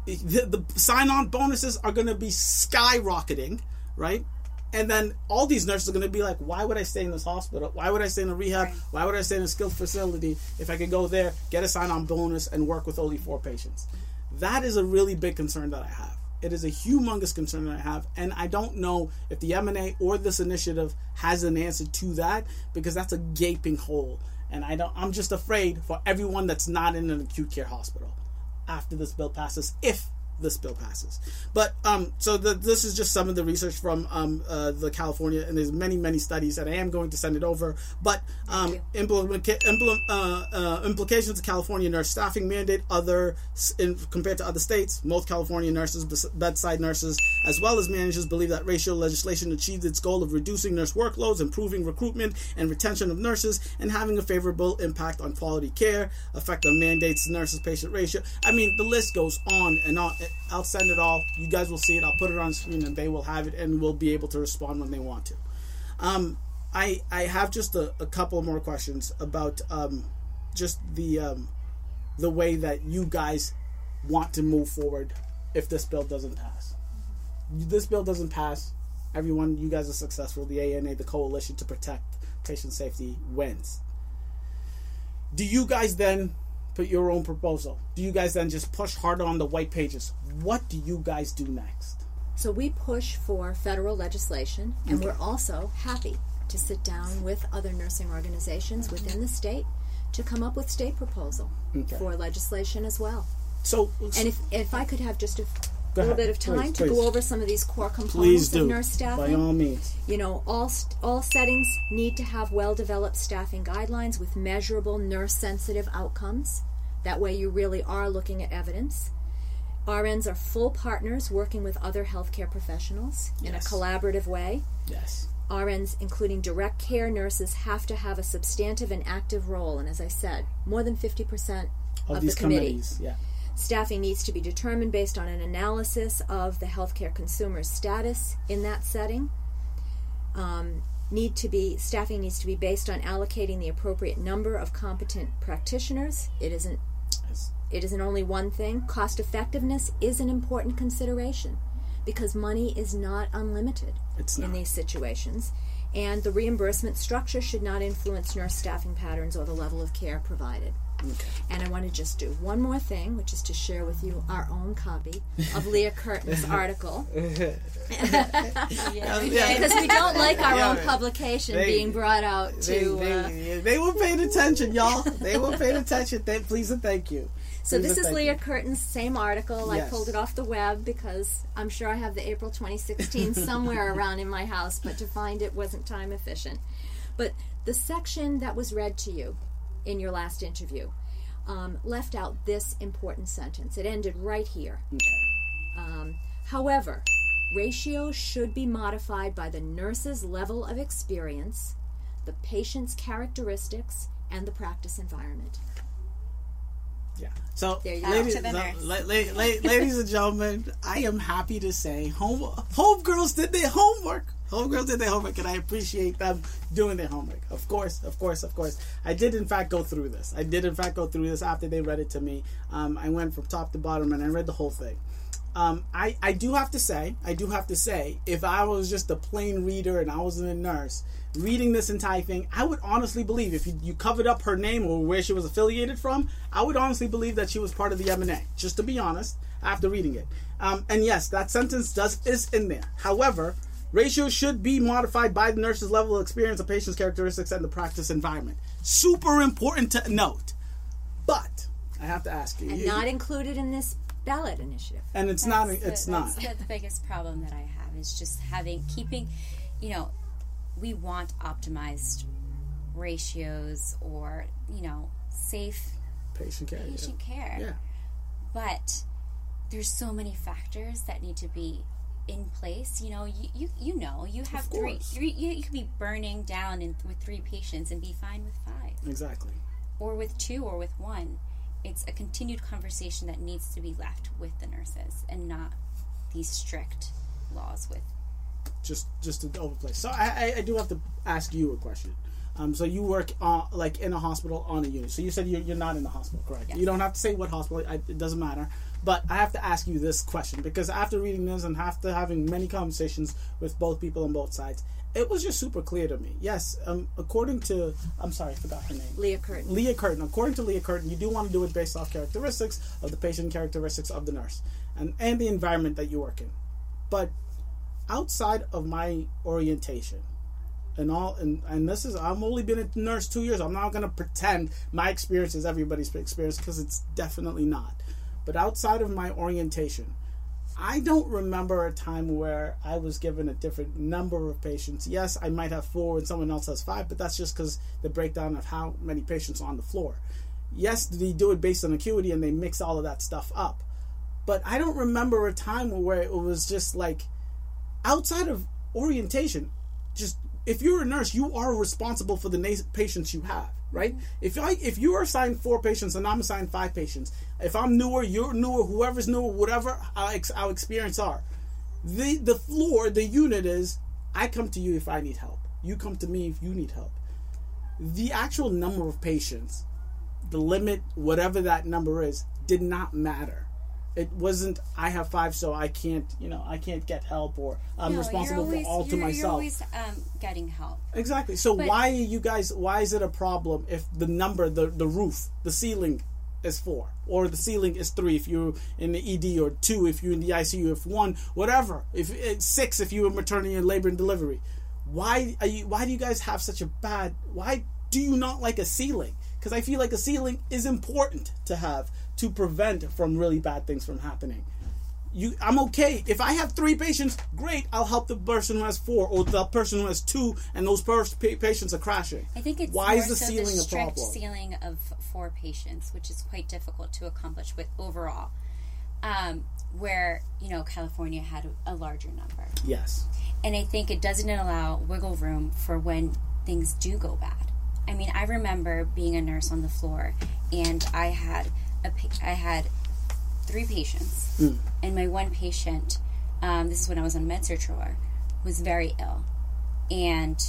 Speaker 1: the, the sign on bonuses are going to be skyrocketing, right? And then all these nurses are going to be like, why would I stay in this hospital? Why would I stay in a rehab? Right. Why would I stay in a skilled facility if I could go there, get a sign on bonus, and work with only four patients? That is a really big concern that I have. It is a humongous concern that I have, and I don't know if the MNA or this initiative has an answer to that because that's a gaping hole. And I don't. I'm just afraid for everyone that's not in an acute care hospital after this bill passes, if this bill passes. But um, so the, this is just some of the research from um, uh, the California, and there's many many studies, and I am going to send it over. But um, implement, implement, uh, uh, implications of California nurse staffing mandate other in, compared to other states. Most California nurses, bedside nurses, as well as managers, believe that ratio legislation achieved its goal of reducing nurse workloads, improving recruitment and retention of nurses, and having a favorable impact on quality care. Effect of mandates, nurses patient ratio. I mean, the list goes on and on. I'll send it all. You guys will see it. I'll put it on screen, and they will have it, and will be able to respond when they want to. Um, I I have just a, a couple more questions about um, just the um, the way that you guys want to move forward if this bill doesn't pass. This bill doesn't pass. Everyone, you guys are successful. The ANA, the coalition to protect patient safety, wins. Do you guys then put your own proposal? Do you guys then just push harder on the white pages? What do you guys do next?
Speaker 2: So we push for federal legislation, and okay. we're also happy to sit down with other nursing organizations within the state to come up with state proposal okay. for legislation as well.
Speaker 1: So,
Speaker 2: and if if I could have just a Go little ahead. bit of time please, to please. go over some of these core components of nurse staffing.
Speaker 1: By all means.
Speaker 2: You know, all all settings need to have well-developed staffing guidelines with measurable nurse-sensitive outcomes. That way, you really are looking at evidence. RNs are full partners working with other healthcare professionals yes. in a collaborative way.
Speaker 1: Yes.
Speaker 2: RNs, including direct care nurses, have to have a substantive and active role. And as I said, more than 50% of, of the committee. committees.
Speaker 1: Yeah.
Speaker 2: Staffing needs to be determined based on an analysis of the healthcare consumer's status in that setting. Um, need to be staffing needs to be based on allocating the appropriate number of competent practitioners. It isn't it isn't only one thing. Cost effectiveness is an important consideration because money is not unlimited
Speaker 1: not.
Speaker 2: in these situations. And the reimbursement structure should not influence nurse staffing patterns or the level of care provided. Okay. And I want to just do one more thing, which is to share with you our own copy of Leah Curtin's <laughs> article. <laughs> because we don't like our yeah, own publication they, being brought out to.
Speaker 1: They, they, uh, they were paying attention, y'all. They were paying <laughs> attention. They, please and thank you.
Speaker 2: So this is Leah Curtin's same article. Yes. I pulled it off the web because I'm sure I have the April 2016 somewhere around in my house, but to find it wasn't time efficient. But the section that was read to you in your last interview um, left out this important sentence. It ended right here.
Speaker 1: Okay.
Speaker 2: Um, however, ratios should be modified by the nurse's level of experience, the patient's characteristics, and the practice environment.
Speaker 1: Yeah. So, ladies, so, la, la, la, ladies and gentlemen, I am happy to say home home girls did their homework. Homegirls did their homework, and I appreciate them doing their homework. Of course, of course, of course. I did, in fact, go through this. I did, in fact, go through this after they read it to me. Um, I went from top to bottom, and I read the whole thing. Um, I, I do have to say, I do have to say, if I was just a plain reader and I wasn't a nurse, reading this entire thing, I would honestly believe if you, you covered up her name or where she was affiliated from, I would honestly believe that she was part of the MNA. Just to be honest, after reading it. Um, and yes, that sentence does is in there. However, ratios should be modified by the nurse's level of experience, the patient's characteristics, and the practice environment. Super important to note. But I have to ask you,
Speaker 2: and
Speaker 1: you,
Speaker 2: not included in this ballot initiative.
Speaker 1: And it's that's not. The, it's
Speaker 3: not.
Speaker 1: That's
Speaker 3: the biggest problem that I have is just having keeping, you know, we want optimized ratios or you know safe
Speaker 1: patient care.
Speaker 3: Patient
Speaker 1: yeah.
Speaker 3: care.
Speaker 1: Yeah.
Speaker 3: But there's so many factors that need to be in place. You know, you you, you know, you have three, three. You, you could be burning down in, with three patients and be fine with five.
Speaker 1: Exactly.
Speaker 3: Or with two, or with one. It's a continued conversation that needs to be left with the nurses, and not these strict laws with.
Speaker 1: Just, just to overplay. So I, I, I do have to ask you a question. Um, so you work uh, like in a hospital on a unit. So you said you're, you're not in the hospital, correct? Yes. You don't have to say what hospital. I, it doesn't matter. But I have to ask you this question because after reading this and after having many conversations with both people on both sides, it was just super clear to me. Yes, um, according to I'm sorry, I forgot her name.
Speaker 2: Leah Curtin.
Speaker 1: Leah Curtin. According to Leah Curtin, you do want to do it based off characteristics of the patient, characteristics of the nurse, and and the environment that you work in. But outside of my orientation, and all and, and this is I'm only been a nurse two years. I'm not gonna pretend my experience is everybody's experience because it's definitely not. But outside of my orientation, I don't remember a time where I was given a different number of patients. Yes, I might have four and someone else has five, but that's just because the breakdown of how many patients on the floor. Yes, they do it based on acuity and they mix all of that stuff up. But I don't remember a time where it was just like outside of orientation, just if you're a nurse, you are responsible for the patients you have right? If I if you are assigned four patients and I'm assigned five patients, if I'm newer, you're newer, whoever's newer, whatever our, our experience are, the the floor, the unit is I come to you if I need help. You come to me if you need help. The actual number of patients, the limit, whatever that number is, did not matter it wasn't I have five, so I can't, you know, I can't get help, or I'm no, responsible always, for all to myself. You're
Speaker 3: always um, getting help.
Speaker 1: Exactly. So but, why you guys? Why is it a problem if the number, the the roof, the ceiling is four, or the ceiling is three if you're in the ED, or two if you're in the ICU, if one, whatever, if it's six if you're in maternity and labor and delivery. Why are you? Why do you guys have such a bad? Why do you not like a ceiling? Because I feel like a ceiling is important to have to prevent from really bad things from happening. You, I'm okay if I have three patients. Great, I'll help the person who has four or the person who has two, and those first pa- patients are crashing.
Speaker 3: I think it's why is the so ceiling the a problem? Ceiling of four patients, which is quite difficult to accomplish with overall. Um, where you know California had a larger number.
Speaker 1: Yes,
Speaker 3: and I think it doesn't allow wiggle room for when things do go bad. I mean, I remember being a nurse on the floor, and I had a, I had three patients, mm. and my one patient, um, this is when I was on med-surg floor, was very ill, and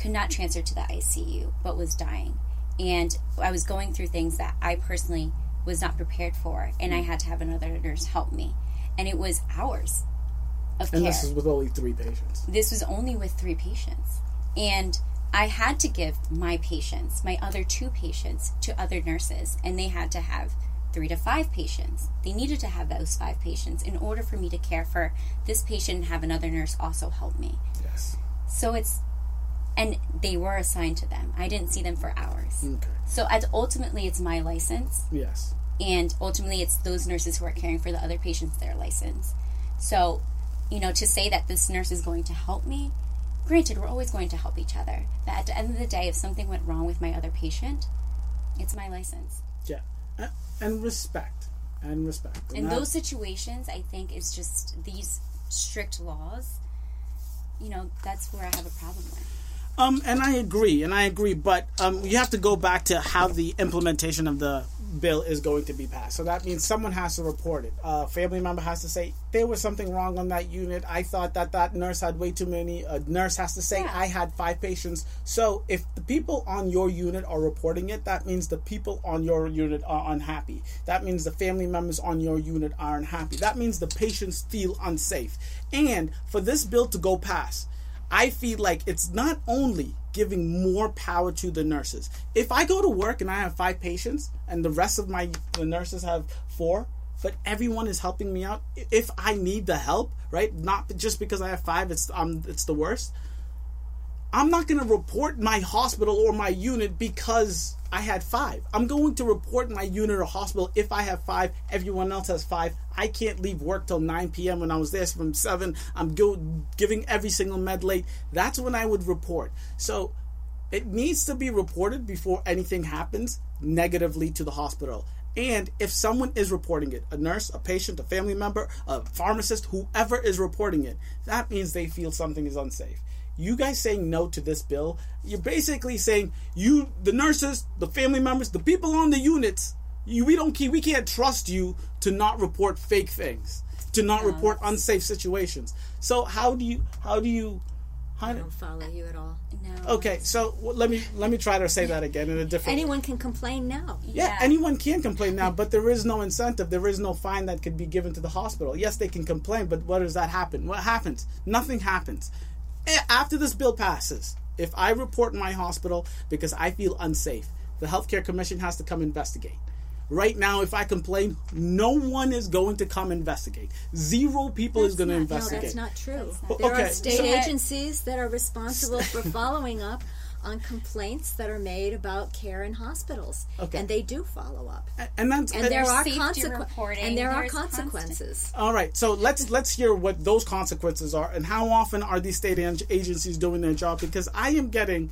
Speaker 3: could not transfer to the ICU, but was dying, and I was going through things that I personally was not prepared for, and I hmm. had to have another nurse help me, and it was hours of
Speaker 1: and
Speaker 3: care.
Speaker 1: this is with only three patients.
Speaker 3: This was only with three patients, and I had to give my patients, my other two patients, to other nurses, and they had to have three to five patients. They needed to have those five patients in order for me to care for this patient and have another nurse also help me.
Speaker 1: Yes.
Speaker 3: So it's, and they were assigned to them. I didn't see them for hours. Okay. So as ultimately, it's my license.
Speaker 1: Yes.
Speaker 3: And ultimately, it's those nurses who are caring for the other patients their license. So, you know, to say that this nurse is going to help me, granted, we're always going to help each other. But at the end of the day, if something went wrong with my other patient, it's my license.
Speaker 1: Yeah uh, and respect and respect.
Speaker 3: And in those situations, I think it's just these strict laws. You know, that's where I have a problem with.
Speaker 1: Um, and I agree, and I agree, but um, you have to go back to how the implementation of the bill is going to be passed. So that means someone has to report it. A family member has to say there was something wrong on that unit. I thought that that nurse had way too many. A nurse has to say yeah. I had five patients. So if the people on your unit are reporting it, that means the people on your unit are unhappy. That means the family members on your unit are unhappy. That means the patients feel unsafe. And for this bill to go past, I feel like it's not only giving more power to the nurses. If I go to work and I have five patients and the rest of my the nurses have four, but everyone is helping me out. If I need the help, right? Not just because I have five, it's um it's the worst. I'm not going to report my hospital or my unit because I had five. I'm going to report my unit or hospital if I have five. Everyone else has five. I can't leave work till 9 p.m. when I was there from 7. I'm go- giving every single med late. That's when I would report. So it needs to be reported before anything happens negatively to the hospital. And if someone is reporting it, a nurse, a patient, a family member, a pharmacist, whoever is reporting it, that means they feel something is unsafe you guys saying no to this bill, you're basically saying you, the nurses, the family members, the people on the units, you, we don't keep, we can't trust you to not report fake things, to not no, report unsafe situations. So how do you, how do you,
Speaker 2: how I don't follow you at all.
Speaker 1: No. Okay, so let me let me try to say that again in a different.
Speaker 2: Anyone can complain now.
Speaker 1: Yeah, yeah, anyone can complain now, but there is no incentive. There is no fine that could be given to the hospital. Yes, they can complain, but what does that happen? What happens? Nothing happens after this bill passes, if I report in my hospital because I feel unsafe, the healthcare commission has to come investigate. Right now, if I complain, no one is going to come investigate. Zero people that's is going to investigate.
Speaker 2: No, that's not true. That's not. There okay, are state so, agencies that are responsible for <laughs> following up on complaints that are made about care in hospitals, okay. and they do follow up.
Speaker 1: And, that's
Speaker 2: and, there are consequences. And there are consequences.
Speaker 1: Constant. All right, so let's let's hear what those consequences are, and how often are these state agencies doing their job? Because I am getting,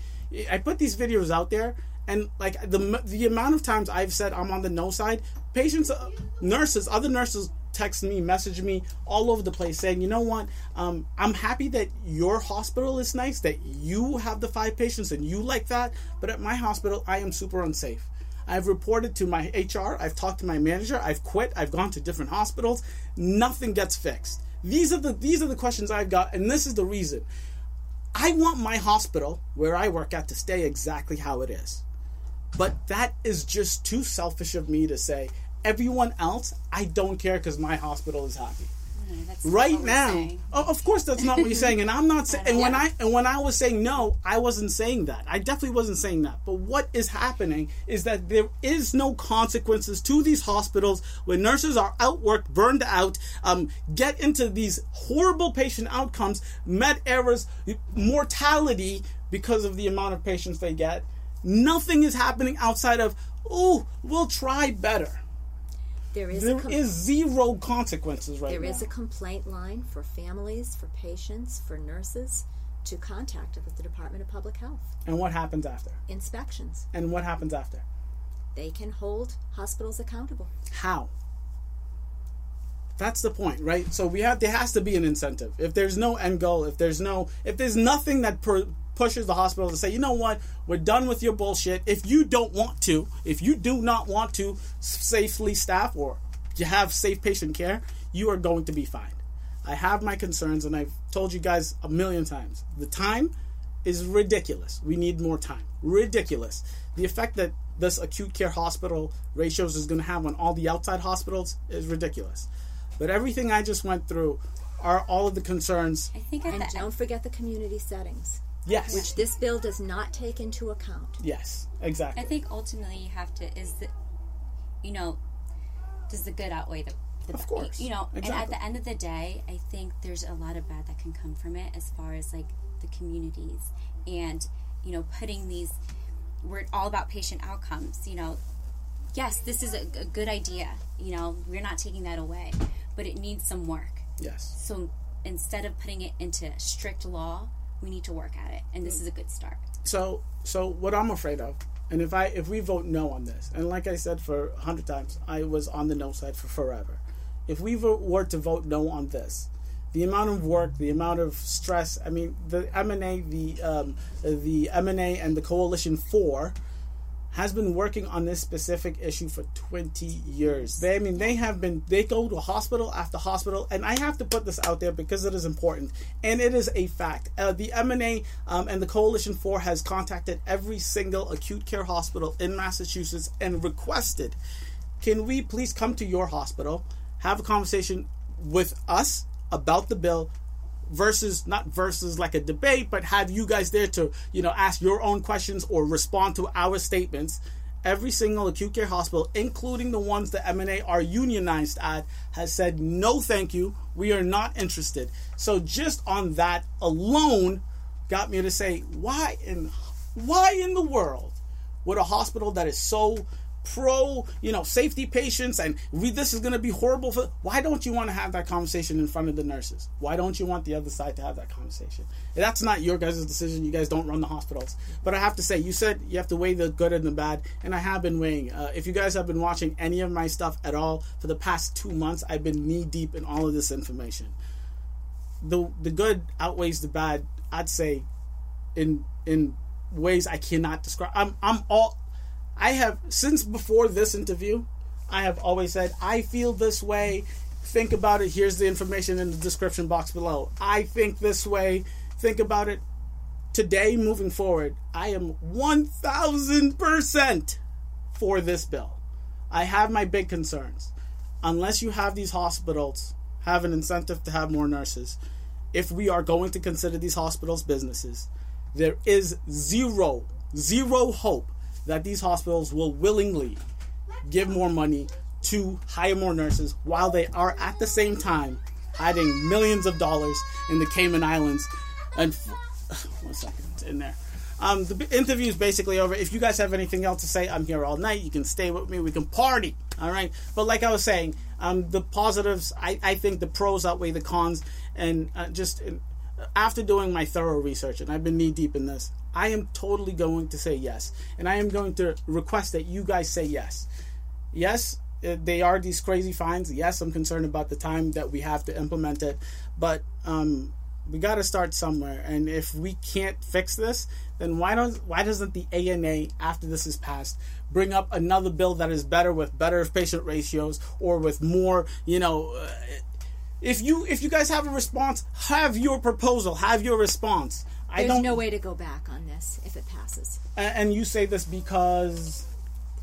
Speaker 1: I put these videos out there, and like the the amount of times I've said I'm on the no side, patients, uh, nurses, other nurses text me, message me all over the place saying, you know what, um, I'm happy that your hospital is nice, that you have the five patients and you like that, but at my hospital, I am super unsafe. I've reported to my HR, I've talked to my manager, I've quit, I've gone to different hospitals, nothing gets fixed. These are the these are the questions I've got, and this is the reason. I want my hospital where I work at to stay exactly how it is. But that is just too selfish of me to say, everyone else, I don't care because my hospital is happy. Mm, right now, oh, of course, that's not what you're saying, and I'm not <laughs> saying. And when I and when I was saying no, I wasn't saying that. I definitely wasn't saying that. But what is happening is that there is no consequences to these hospitals when nurses are outworked, burned out, um, get into these horrible patient outcomes, med errors, mortality because of the amount of patients they get. Nothing is happening outside of oh, we'll try better. There is there com- is zero consequences right
Speaker 2: There
Speaker 1: now.
Speaker 2: is a complaint line for families, for patients, for nurses to contact with the Department of Public Health.
Speaker 1: And what happens after?
Speaker 2: Inspections.
Speaker 1: And what happens after?
Speaker 2: They can hold hospitals accountable.
Speaker 1: How? That's the point, right? So we have there has to be an incentive. If there's no end goal, if there's no if there's nothing that per, pushes the hospital to say, you know what, we're done with your bullshit. If you don't want to, if you do not want to safely staff or you have safe patient care, you are going to be fined. I have my concerns, and I've told you guys a million times. The time is ridiculous. We need more time. Ridiculous. The effect that this acute care hospital ratios is going to have on all the outside hospitals is ridiculous. But everything I just went through are all of the concerns.
Speaker 2: I think, and don't forget the community settings.
Speaker 1: Yes.
Speaker 2: Which this bill does not take into account.
Speaker 1: Yes, exactly.
Speaker 3: I think ultimately you have to is the, you know, does the good outweigh the, the
Speaker 1: of course.
Speaker 3: You know, exactly. and at the end of the day, I think there's a lot of bad that can come from it as far as like the communities and you know putting these. We're all about patient outcomes. You know, yes, this is a, a good idea. You know, we're not taking that away, but it needs some work.
Speaker 1: Yes.
Speaker 3: So instead of putting it into strict law, we need to work at it, and this is a good start.
Speaker 1: So, so what I'm afraid of, and if I if we vote no on this, and like I said for a hundred times, I was on the no side for forever. If we were to vote no on this, the amount of work, the amount of stress. I mean, the MNA the um, the MNA and the coalition for has been working on this specific issue for 20 years. They, I mean, they have been, they go to hospital after hospital, and I have to put this out there because it is important, and it is a fact. Uh, the MNA um, and the Coalition for has contacted every single acute care hospital in Massachusetts and requested, can we please come to your hospital, have a conversation with us about the bill, versus not versus like a debate, but have you guys there to you know ask your own questions or respond to our statements. Every single acute care hospital, including the ones that MNA are unionized at, has said no, thank you. We are not interested. So just on that alone, got me to say, why in why in the world would a hospital that is so pro, you know, safety patients and this is going to be horrible for. Why don't you want to have that conversation in front of the nurses? Why don't you want the other side to have that conversation? That's not your guys' decision. You guys don't run the hospitals. But I have to say, you said you have to weigh the good and the bad, and I have been weighing. Uh, if you guys have been watching any of my stuff at all for the past two months, I've been knee deep in all of this information. The the good outweighs the bad. I'd say, in in ways I cannot describe. I'm I'm all I have since before this interview, I have always said I feel this way. Think about it. Here's the information in the description box below. I think this way. Think about it. Today, moving forward, I am 1000% for this bill. I have my big concerns. Unless you have these hospitals have an incentive to have more nurses, if we are going to consider these hospitals businesses, there is zero, zero hope that these hospitals will willingly give more money to hire more nurses while they are at the same time hiding millions of dollars in the Cayman Islands. And <sighs> one second, in there. Um, the interview is basically over. If you guys have anything else to say, I'm here all night. You can stay with me. We can party. All right. But like I was saying, um, the positives, I, I think the pros outweigh the cons. And uh, just uh, after doing my thorough research, and I've been knee deep in this, I am totally going to say yes. And I am going to request that you guys say yes. Yes, uh, they are these crazy fines. Yes, I'm concerned about the time that we have to implement it. But um, we got to start somewhere. And if we can't fix this, then why don't why doesn't the ANA after this is passed bring up another bill that is better with better patient ratios or with more, you know, uh, if you if you guys have a response, have your proposal, have your response.
Speaker 2: There's I don't, no way to go back on this if it passes.
Speaker 1: And you say this because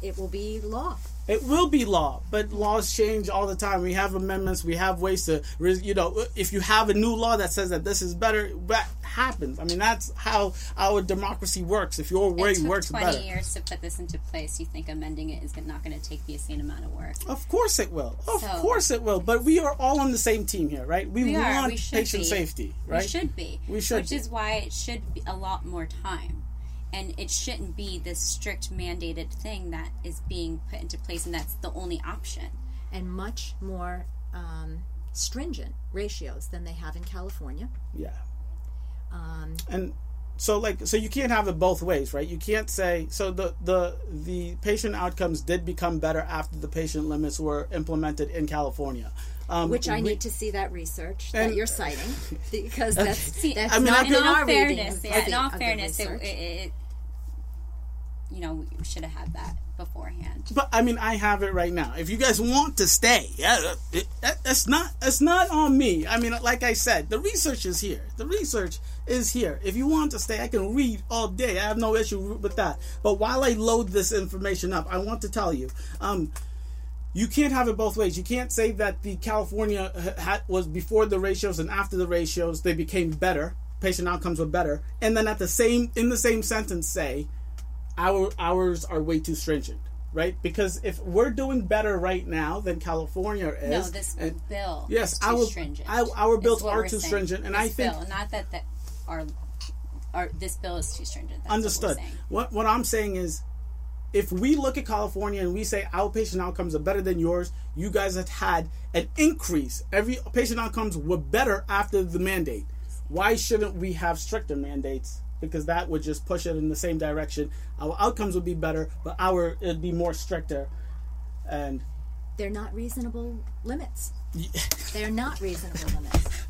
Speaker 2: it will be law.
Speaker 1: It will be law, but laws change all the time. We have amendments. We have ways to, you know, if you have a new law that says that this is better, that happens. I mean, that's how our democracy works. If your way works
Speaker 3: better.
Speaker 1: It
Speaker 3: took 20 years to put this into place. You think amending it is not going to take the same amount of work?
Speaker 1: Of course it will. Of so, course it will. But we are all on the same team here, right?
Speaker 3: We, we want we
Speaker 1: patient
Speaker 3: be.
Speaker 1: safety, right? We
Speaker 3: should be.
Speaker 1: We should.
Speaker 3: Which
Speaker 1: be.
Speaker 3: is why it should be a lot more time and it shouldn't be this strict mandated thing that is being put into place and that's the only option.
Speaker 2: And much more um, stringent ratios than they have in california.
Speaker 1: Yeah. Um, and so like so you can't have it both ways right? You can't say so the the the patient outcomes did become better after the patient limits were implemented in california.
Speaker 2: Um, Which I we, need to see that research and, that you're citing because <laughs> that's, see, that's I mean, not in, in
Speaker 3: all fairness. Yeah, in all fairness, it, it, you know, we should have had that beforehand.
Speaker 1: But I mean, I have it right now. If you guys want to stay, yeah, it, that, that's not that's not on me. I mean, like I said, the research is here. The research is here. If you want to stay, I can read all day. I have no issue with that. But while I load this information up, I want to tell you, um, you can't have it both ways. You can't say that the California ha- was before the ratios and after the ratios they became better. Patient outcomes were better, and then at the same in the same sentence say our ours are way too stringent right? Because if we're doing better right now than California is,
Speaker 3: no, this and,
Speaker 1: bill, yes, our stringent. Our, our bills are too saying. stringent, and
Speaker 3: this
Speaker 1: I think
Speaker 3: bill, not that that our, our this bill is too stringent. That's
Speaker 1: understood. What, what what I'm saying is, if we look at California and we say our patient outcomes are better than yours, you guys have had an increase. Every patient outcomes were better after the mandate. Why shouldn't we have stricter mandates because that would just push it in the same direction. Our outcomes would be better, but our it'd be more stricter, and
Speaker 2: they're not reasonable limits. <laughs> They're not reasonable limits,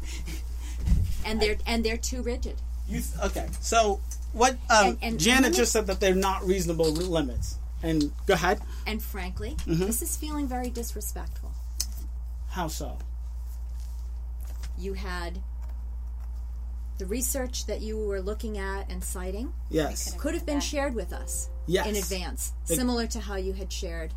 Speaker 2: and they're and they're too rigid.
Speaker 1: You th- okay? So what? Um, and, and Janet limits? just said that they're not reasonable limits. And go ahead.
Speaker 2: And frankly, mm-hmm. this is feeling very disrespectful.
Speaker 1: How so?
Speaker 2: You had the research that you were looking at and citing.
Speaker 1: Yes.
Speaker 2: Could have been shared with us
Speaker 1: yes.
Speaker 2: in advance, it, similar to how you had shared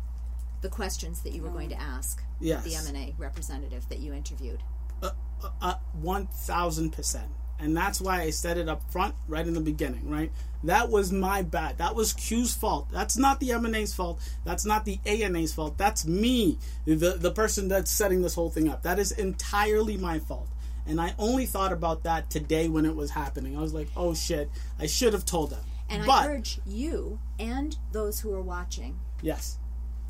Speaker 2: the questions that you were going to ask
Speaker 1: yes.
Speaker 2: the MNA representative that you interviewed.
Speaker 1: Uh, uh, uh, 1000%. And that's why I said it up front right in the beginning, right? That was my bad. That was Q's fault. That's not the MNA's fault. That's not the ANA's fault. That's me, the, the person that's setting this whole thing up. That is entirely my fault. And I only thought about that today when it was happening. I was like, oh shit, I should have told them.
Speaker 2: And
Speaker 1: but,
Speaker 2: I urge you and those who are watching
Speaker 1: yes,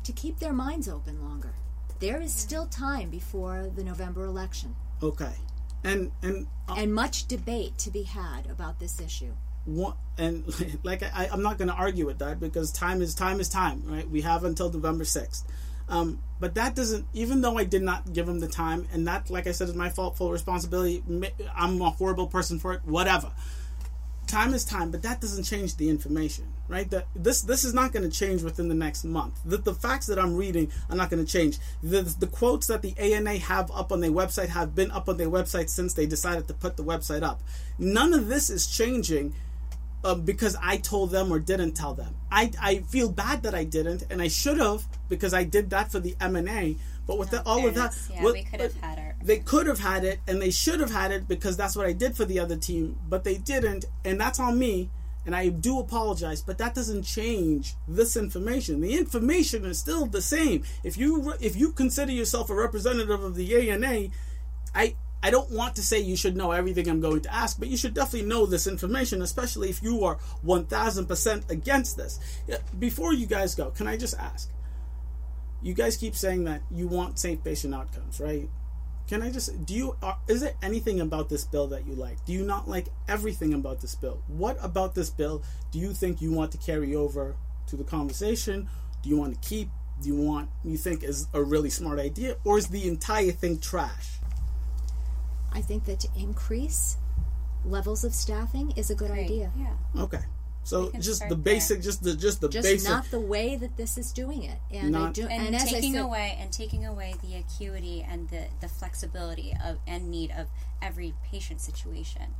Speaker 2: to keep their minds open longer. There is still time before the November election.
Speaker 1: Okay. And and
Speaker 2: uh, and much debate to be had about this issue.
Speaker 1: One, and <laughs> like I, I'm not going to argue with that because time is time is time, right? We have until November sixth. Um, but that doesn't, even though I did not give him the time, and that, like I said, is my fault, full responsibility. I'm a horrible person for it, whatever. Time is time, but that doesn't change the information, right? That this this is not going to change within the next month. The, the facts that I'm reading are not going to change. The, the quotes that the ANA have up on their website have been up on their website since they decided to put the website up. None of this is changing um, because I told them or didn't tell them. I, I feel bad that I didn't, and I should have because I did that for the MNA. But with
Speaker 3: no,
Speaker 1: the, all
Speaker 3: of
Speaker 1: that,
Speaker 3: yeah, we could have had our.
Speaker 1: They could have had it, and they should have had it because that's what I did for the other team. But they didn't, and that's on me. And I do apologize, but that doesn't change this information. The information is still the same. If you if you consider yourself a representative of the ANA, I I don't want to say you should know everything I'm going to ask, but you should definitely know this information, especially if you are 1000% against this. Before you guys go, can I just ask? You guys keep saying that you want safe patient outcomes, right? Can I just do you are, is there anything about this bill that you like? Do you not like everything about this bill? What about this bill do you think you want to carry over to the conversation? Do you want to keep? Do you want you think is a really smart idea or is the entire thing trash?
Speaker 2: I think that to increase levels of staffing is a good
Speaker 3: Great.
Speaker 2: idea.
Speaker 3: Yeah.
Speaker 1: Okay. So just the basic, there. just the just the
Speaker 2: just
Speaker 1: basic,
Speaker 2: not the way that this is doing it, and
Speaker 3: not,
Speaker 2: I do,
Speaker 3: and,
Speaker 2: and
Speaker 3: taking
Speaker 2: said,
Speaker 3: away and taking away the acuity and the the flexibility of and need of every patient situation.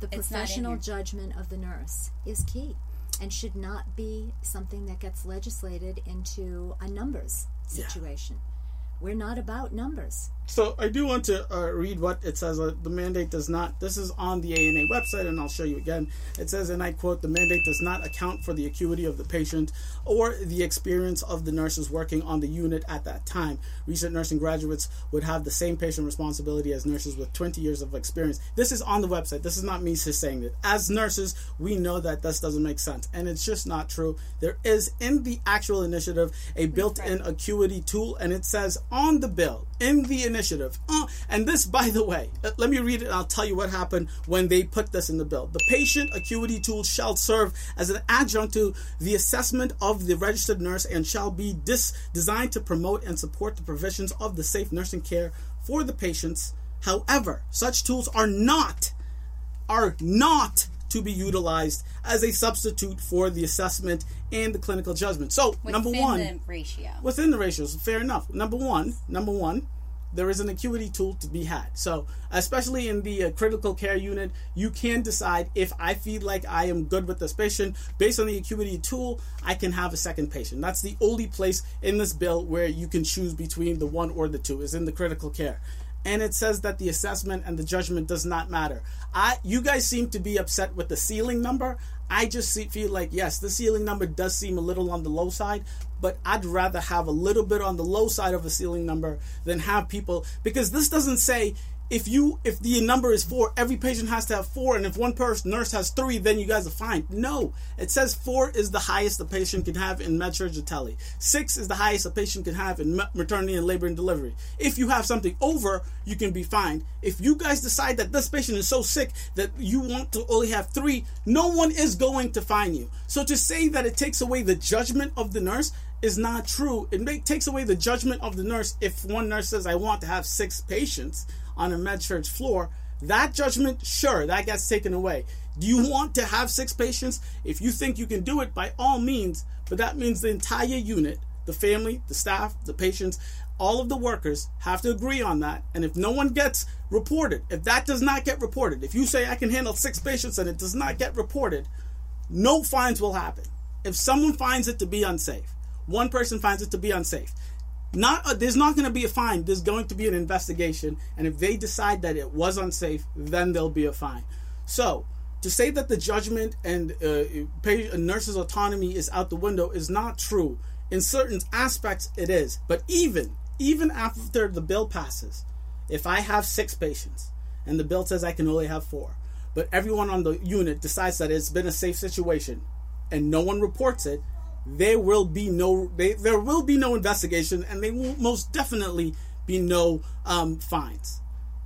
Speaker 2: The professional judgment of the nurse is key, and should not be something that gets legislated into a numbers situation. Yeah. We're not about numbers.
Speaker 1: So I do want to uh, read what it says. Uh, the mandate does not. This is on the ANA website, and I'll show you again. It says, and I quote: "The mandate does not account for the acuity of the patient or the experience of the nurses working on the unit at that time. Recent nursing graduates would have the same patient responsibility as nurses with 20 years of experience." This is on the website. This is not me just saying it. As nurses, we know that this doesn't make sense, and it's just not true. There is in the actual initiative a built-in acuity tool, and it says on the bill in the initiative. Uh, and this, by the way, uh, let me read it and I'll tell you what happened when they put this in the bill. The patient acuity tool shall serve as an adjunct to the assessment of the registered nurse and shall be dis- designed to promote and support the provisions of the safe nursing care for the patients. However, such tools are not are not to be utilized as a substitute for the assessment and the clinical judgment. So,
Speaker 3: within
Speaker 1: number one,
Speaker 3: the ratio
Speaker 1: within the ratios, fair enough. Number one, number one, there is an acuity tool to be had. So, especially in the uh, critical care unit, you can decide if I feel like I am good with this patient based on the acuity tool, I can have a second patient. That's the only place in this bill where you can choose between the one or the two is in the critical care and it says that the assessment and the judgment does not matter. I you guys seem to be upset with the ceiling number. I just see, feel like yes, the ceiling number does seem a little on the low side, but I'd rather have a little bit on the low side of a ceiling number than have people because this doesn't say if you if the number is four, every patient has to have four, and if one person nurse has three, then you guys are fine. No, it says four is the highest a patient can have in tele. Six is the highest a patient can have in maternity and labor and delivery. If you have something over, you can be fined. If you guys decide that this patient is so sick that you want to only have three, no one is going to fine you. So to say that it takes away the judgment of the nurse is not true. It may, takes away the judgment of the nurse if one nurse says, "I want to have six patients." on a med-surg floor That judgment, sure, that gets taken away. Do you want to have six patients? If you think you can do it, by all means, but that means the entire unit, the family, the staff, the patients, all of the workers have to agree on that. And if no one gets reported, if that does not get reported, if you say I can handle six patients and it does not get reported, no fines will happen. If someone finds it to be unsafe, one person finds it to be unsafe, not a, there's not going to be a fine. There's going to be an investigation, and if they decide that it was unsafe, then there'll be a fine. So to say that the judgment and uh, nurse's autonomy is out the window is not true. In certain aspects, it is. But even even after the bill passes, if I have six patients and the bill says I can only have four, but everyone on the unit decides that it's been a safe situation and no one reports it, there will be no they, there will be no investigation and there will most definitely be no um, fines.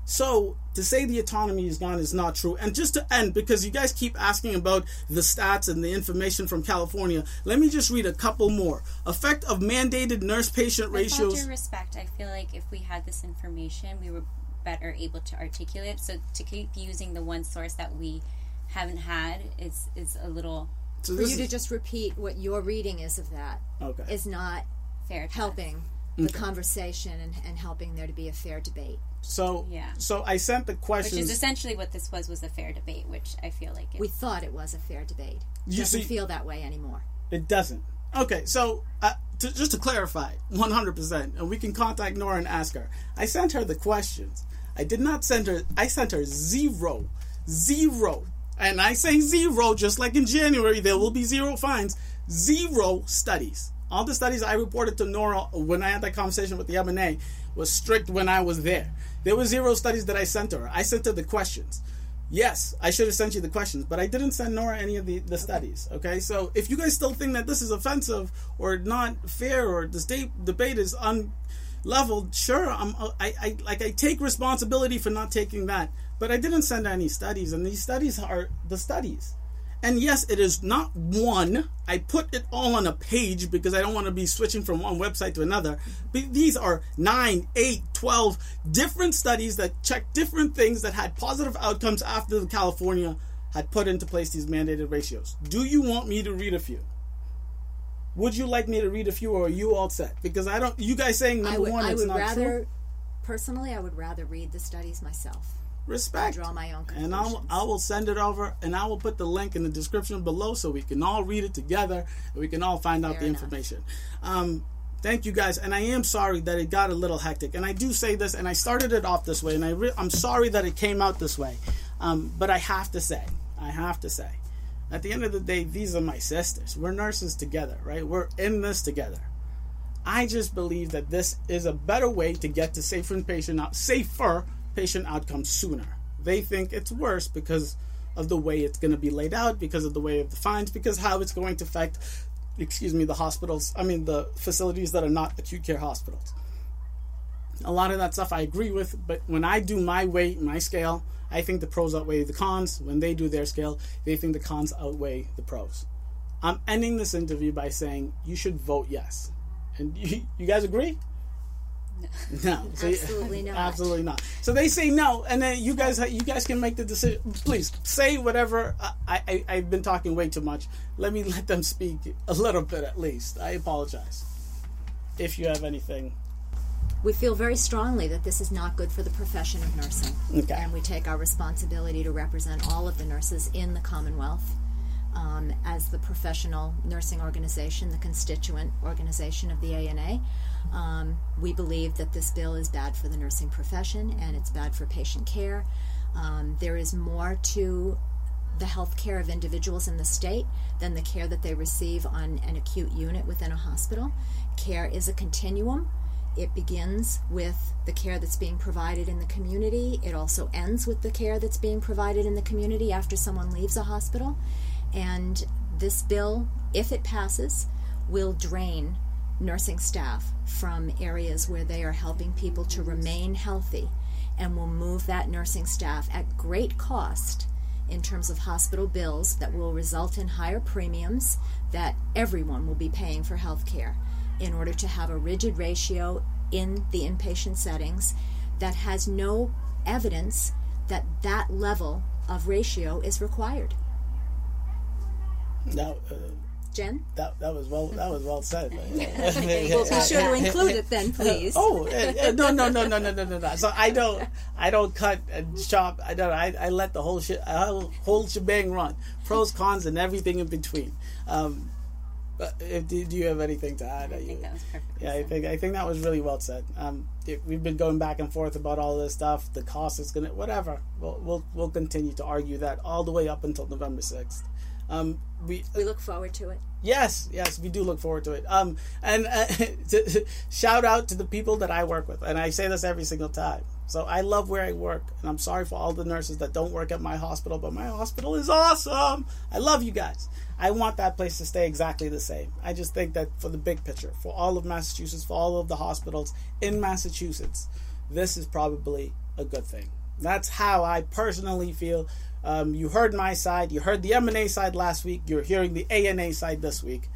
Speaker 1: So to say the autonomy is gone is not true. And just to end, because you guys keep asking about the stats and the information from California, let me just read a couple more. Effect of mandated nurse-patient ratios. With
Speaker 3: due respect, I feel like if we had this information, we were better able to articulate. So to keep using the one source that we haven't had is is a little.
Speaker 2: So for you to just repeat what your reading is of that okay. is not fair helping the okay. conversation and, and helping there to be a fair debate.
Speaker 1: So yeah. So I sent the questions.
Speaker 3: Which is essentially what this was was a fair debate, which I feel like
Speaker 2: we thought it was a fair debate. It doesn't see, feel that way anymore.
Speaker 1: It doesn't. Okay, so uh, to, just to clarify, one hundred percent, and we can contact Nora and ask her. I sent her the questions. I did not send her. I sent her zero, zero, and I say zero just like in January. There will be zero fines. Zero studies. All the studies I reported to Nora when I had that conversation with the MNA was strict when I was there. There were zero studies that I sent her. I sent her the questions. Yes, I should have sent you the questions, but I didn't send Nora any of the, the studies. Okay, so if you guys still think that this is offensive or not fair or this de- debate is unleveled, sure, I'm, I, I like I take responsibility for not taking that, but I didn't send any studies, and these studies are the studies. And yes, it is not one. I put it all on a page because I don't want to be switching from one website to another. But these are 9, 8, 12 different studies that check different things that had positive outcomes after California had put into place these mandated ratios. Do you want me to read a few? Would you like me to read a few or are you all set? Because I don't you guys saying number would, one I it's not
Speaker 2: rather,
Speaker 1: true.
Speaker 2: Personally, I would rather read the studies myself
Speaker 1: respect.
Speaker 2: I draw my own conclusions.
Speaker 1: And I'll, I will send it over, and I will put the link in the description below so we can all read it together and we can all find out Fair the enough. information. Um, thank you guys, and I am sorry that it got a little hectic. And I do say this, and I started it off this way, and I re- I'm sorry that it came out this way. Um, but I have to say, I have to say, at the end of the day, these are my sisters. We're nurses together, right? We're in this together. I just believe that this is a better way to get to safer patient out, safer patient outcomes sooner. They think it's worse because of the way it's going to be laid out, because of the way of the fines, because how it's going to affect, excuse me, the hospitals, I mean, the facilities that are not acute care hospitals. A lot of that stuff I agree with, but when I do my weight, my scale, I think the pros outweigh the cons. When they do their scale, they think the cons outweigh the pros. I'm ending this interview by saying you should vote yes. And you, <laughs> you guys agree? <laughs>
Speaker 2: No, so absolutely not.
Speaker 1: Absolutely not. So they say no, and then you guys, you guys can make the decision. Please say whatever. I, I, I've been talking way too much. Let me let them speak a little bit at least. I apologize. If you have anything
Speaker 2: we feel very strongly that this is not good for the profession of nursing. Okay. And we take our responsibility to represent all of the nurses in the Commonwealth um, as the professional nursing organization, the constituent organization of the ANA. Um, we believe that this bill is bad for the nursing profession and it's bad for patient care. Um, there is more to the health care of individuals in the state than the care that they receive on an acute unit within a hospital. Care is a continuum. It begins with the care that's being provided in the community. It also ends with the care that's being provided in the community after someone leaves a hospital. And this bill, if it passes, will drain nursing staff from areas where they are helping people to remain healthy and will move that nursing staff at great cost in terms of hospital bills that will result in higher premiums that everyone will be paying for health care in order to have a rigid ratio in the inpatient settings that has no evidence that that level of ratio is required.
Speaker 1: Now, uh,
Speaker 2: Jen?
Speaker 1: That, that was well that was well said. <laughs>
Speaker 2: we'll be sure to include it then, please. <laughs>
Speaker 1: oh eh, eh, no no no no no no no! So I don't I don't cut and chop. I don't. I, I let the whole shit whole shebang run. Pros, cons, and everything in between. Um, but eh, if, do, you have anything to add?
Speaker 3: I think you, that was perfect.
Speaker 1: Yeah. I think I think that was really well said. Um, it, we've been going back and forth about all this stuff. The cost is gonna whatever. We'll we'll, we'll continue to argue that all the way up until November sixth. Um, we
Speaker 2: we look forward to it.
Speaker 1: Yes, yes, we do look forward to it. Um, and uh, <laughs> shout out to the people that I work with, and I say this every single time. So I love where I work, and I'm sorry for all the nurses that don't work at my hospital, but my hospital is awesome. I love you guys. I want that place to stay exactly the same. I just think that for the big picture, for all of Massachusetts, for all of the hospitals in Massachusetts, this is probably a good thing. That's how I personally feel um, you heard my side. You heard the MNA side last week. You're hearing the ANA side this week.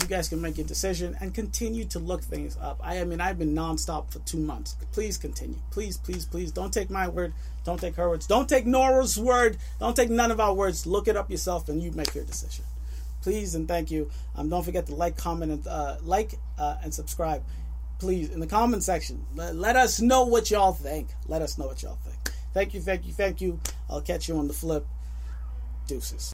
Speaker 1: You guys can make your decision and continue to look things up. I, I mean, I've been nonstop for two months. Please continue. Please, please, please. Don't take my word. Don't take her words. Don't take Nora's word. Don't take none of our words. Look it up yourself and you make your decision. Please and thank you. Um, don't forget to like, comment, and uh, like uh, and subscribe. Please in the comment section. Let, let us know what y'all think. Let us know what y'all think. Thank you, thank you, thank you. I'll catch you on the flip. Deuces.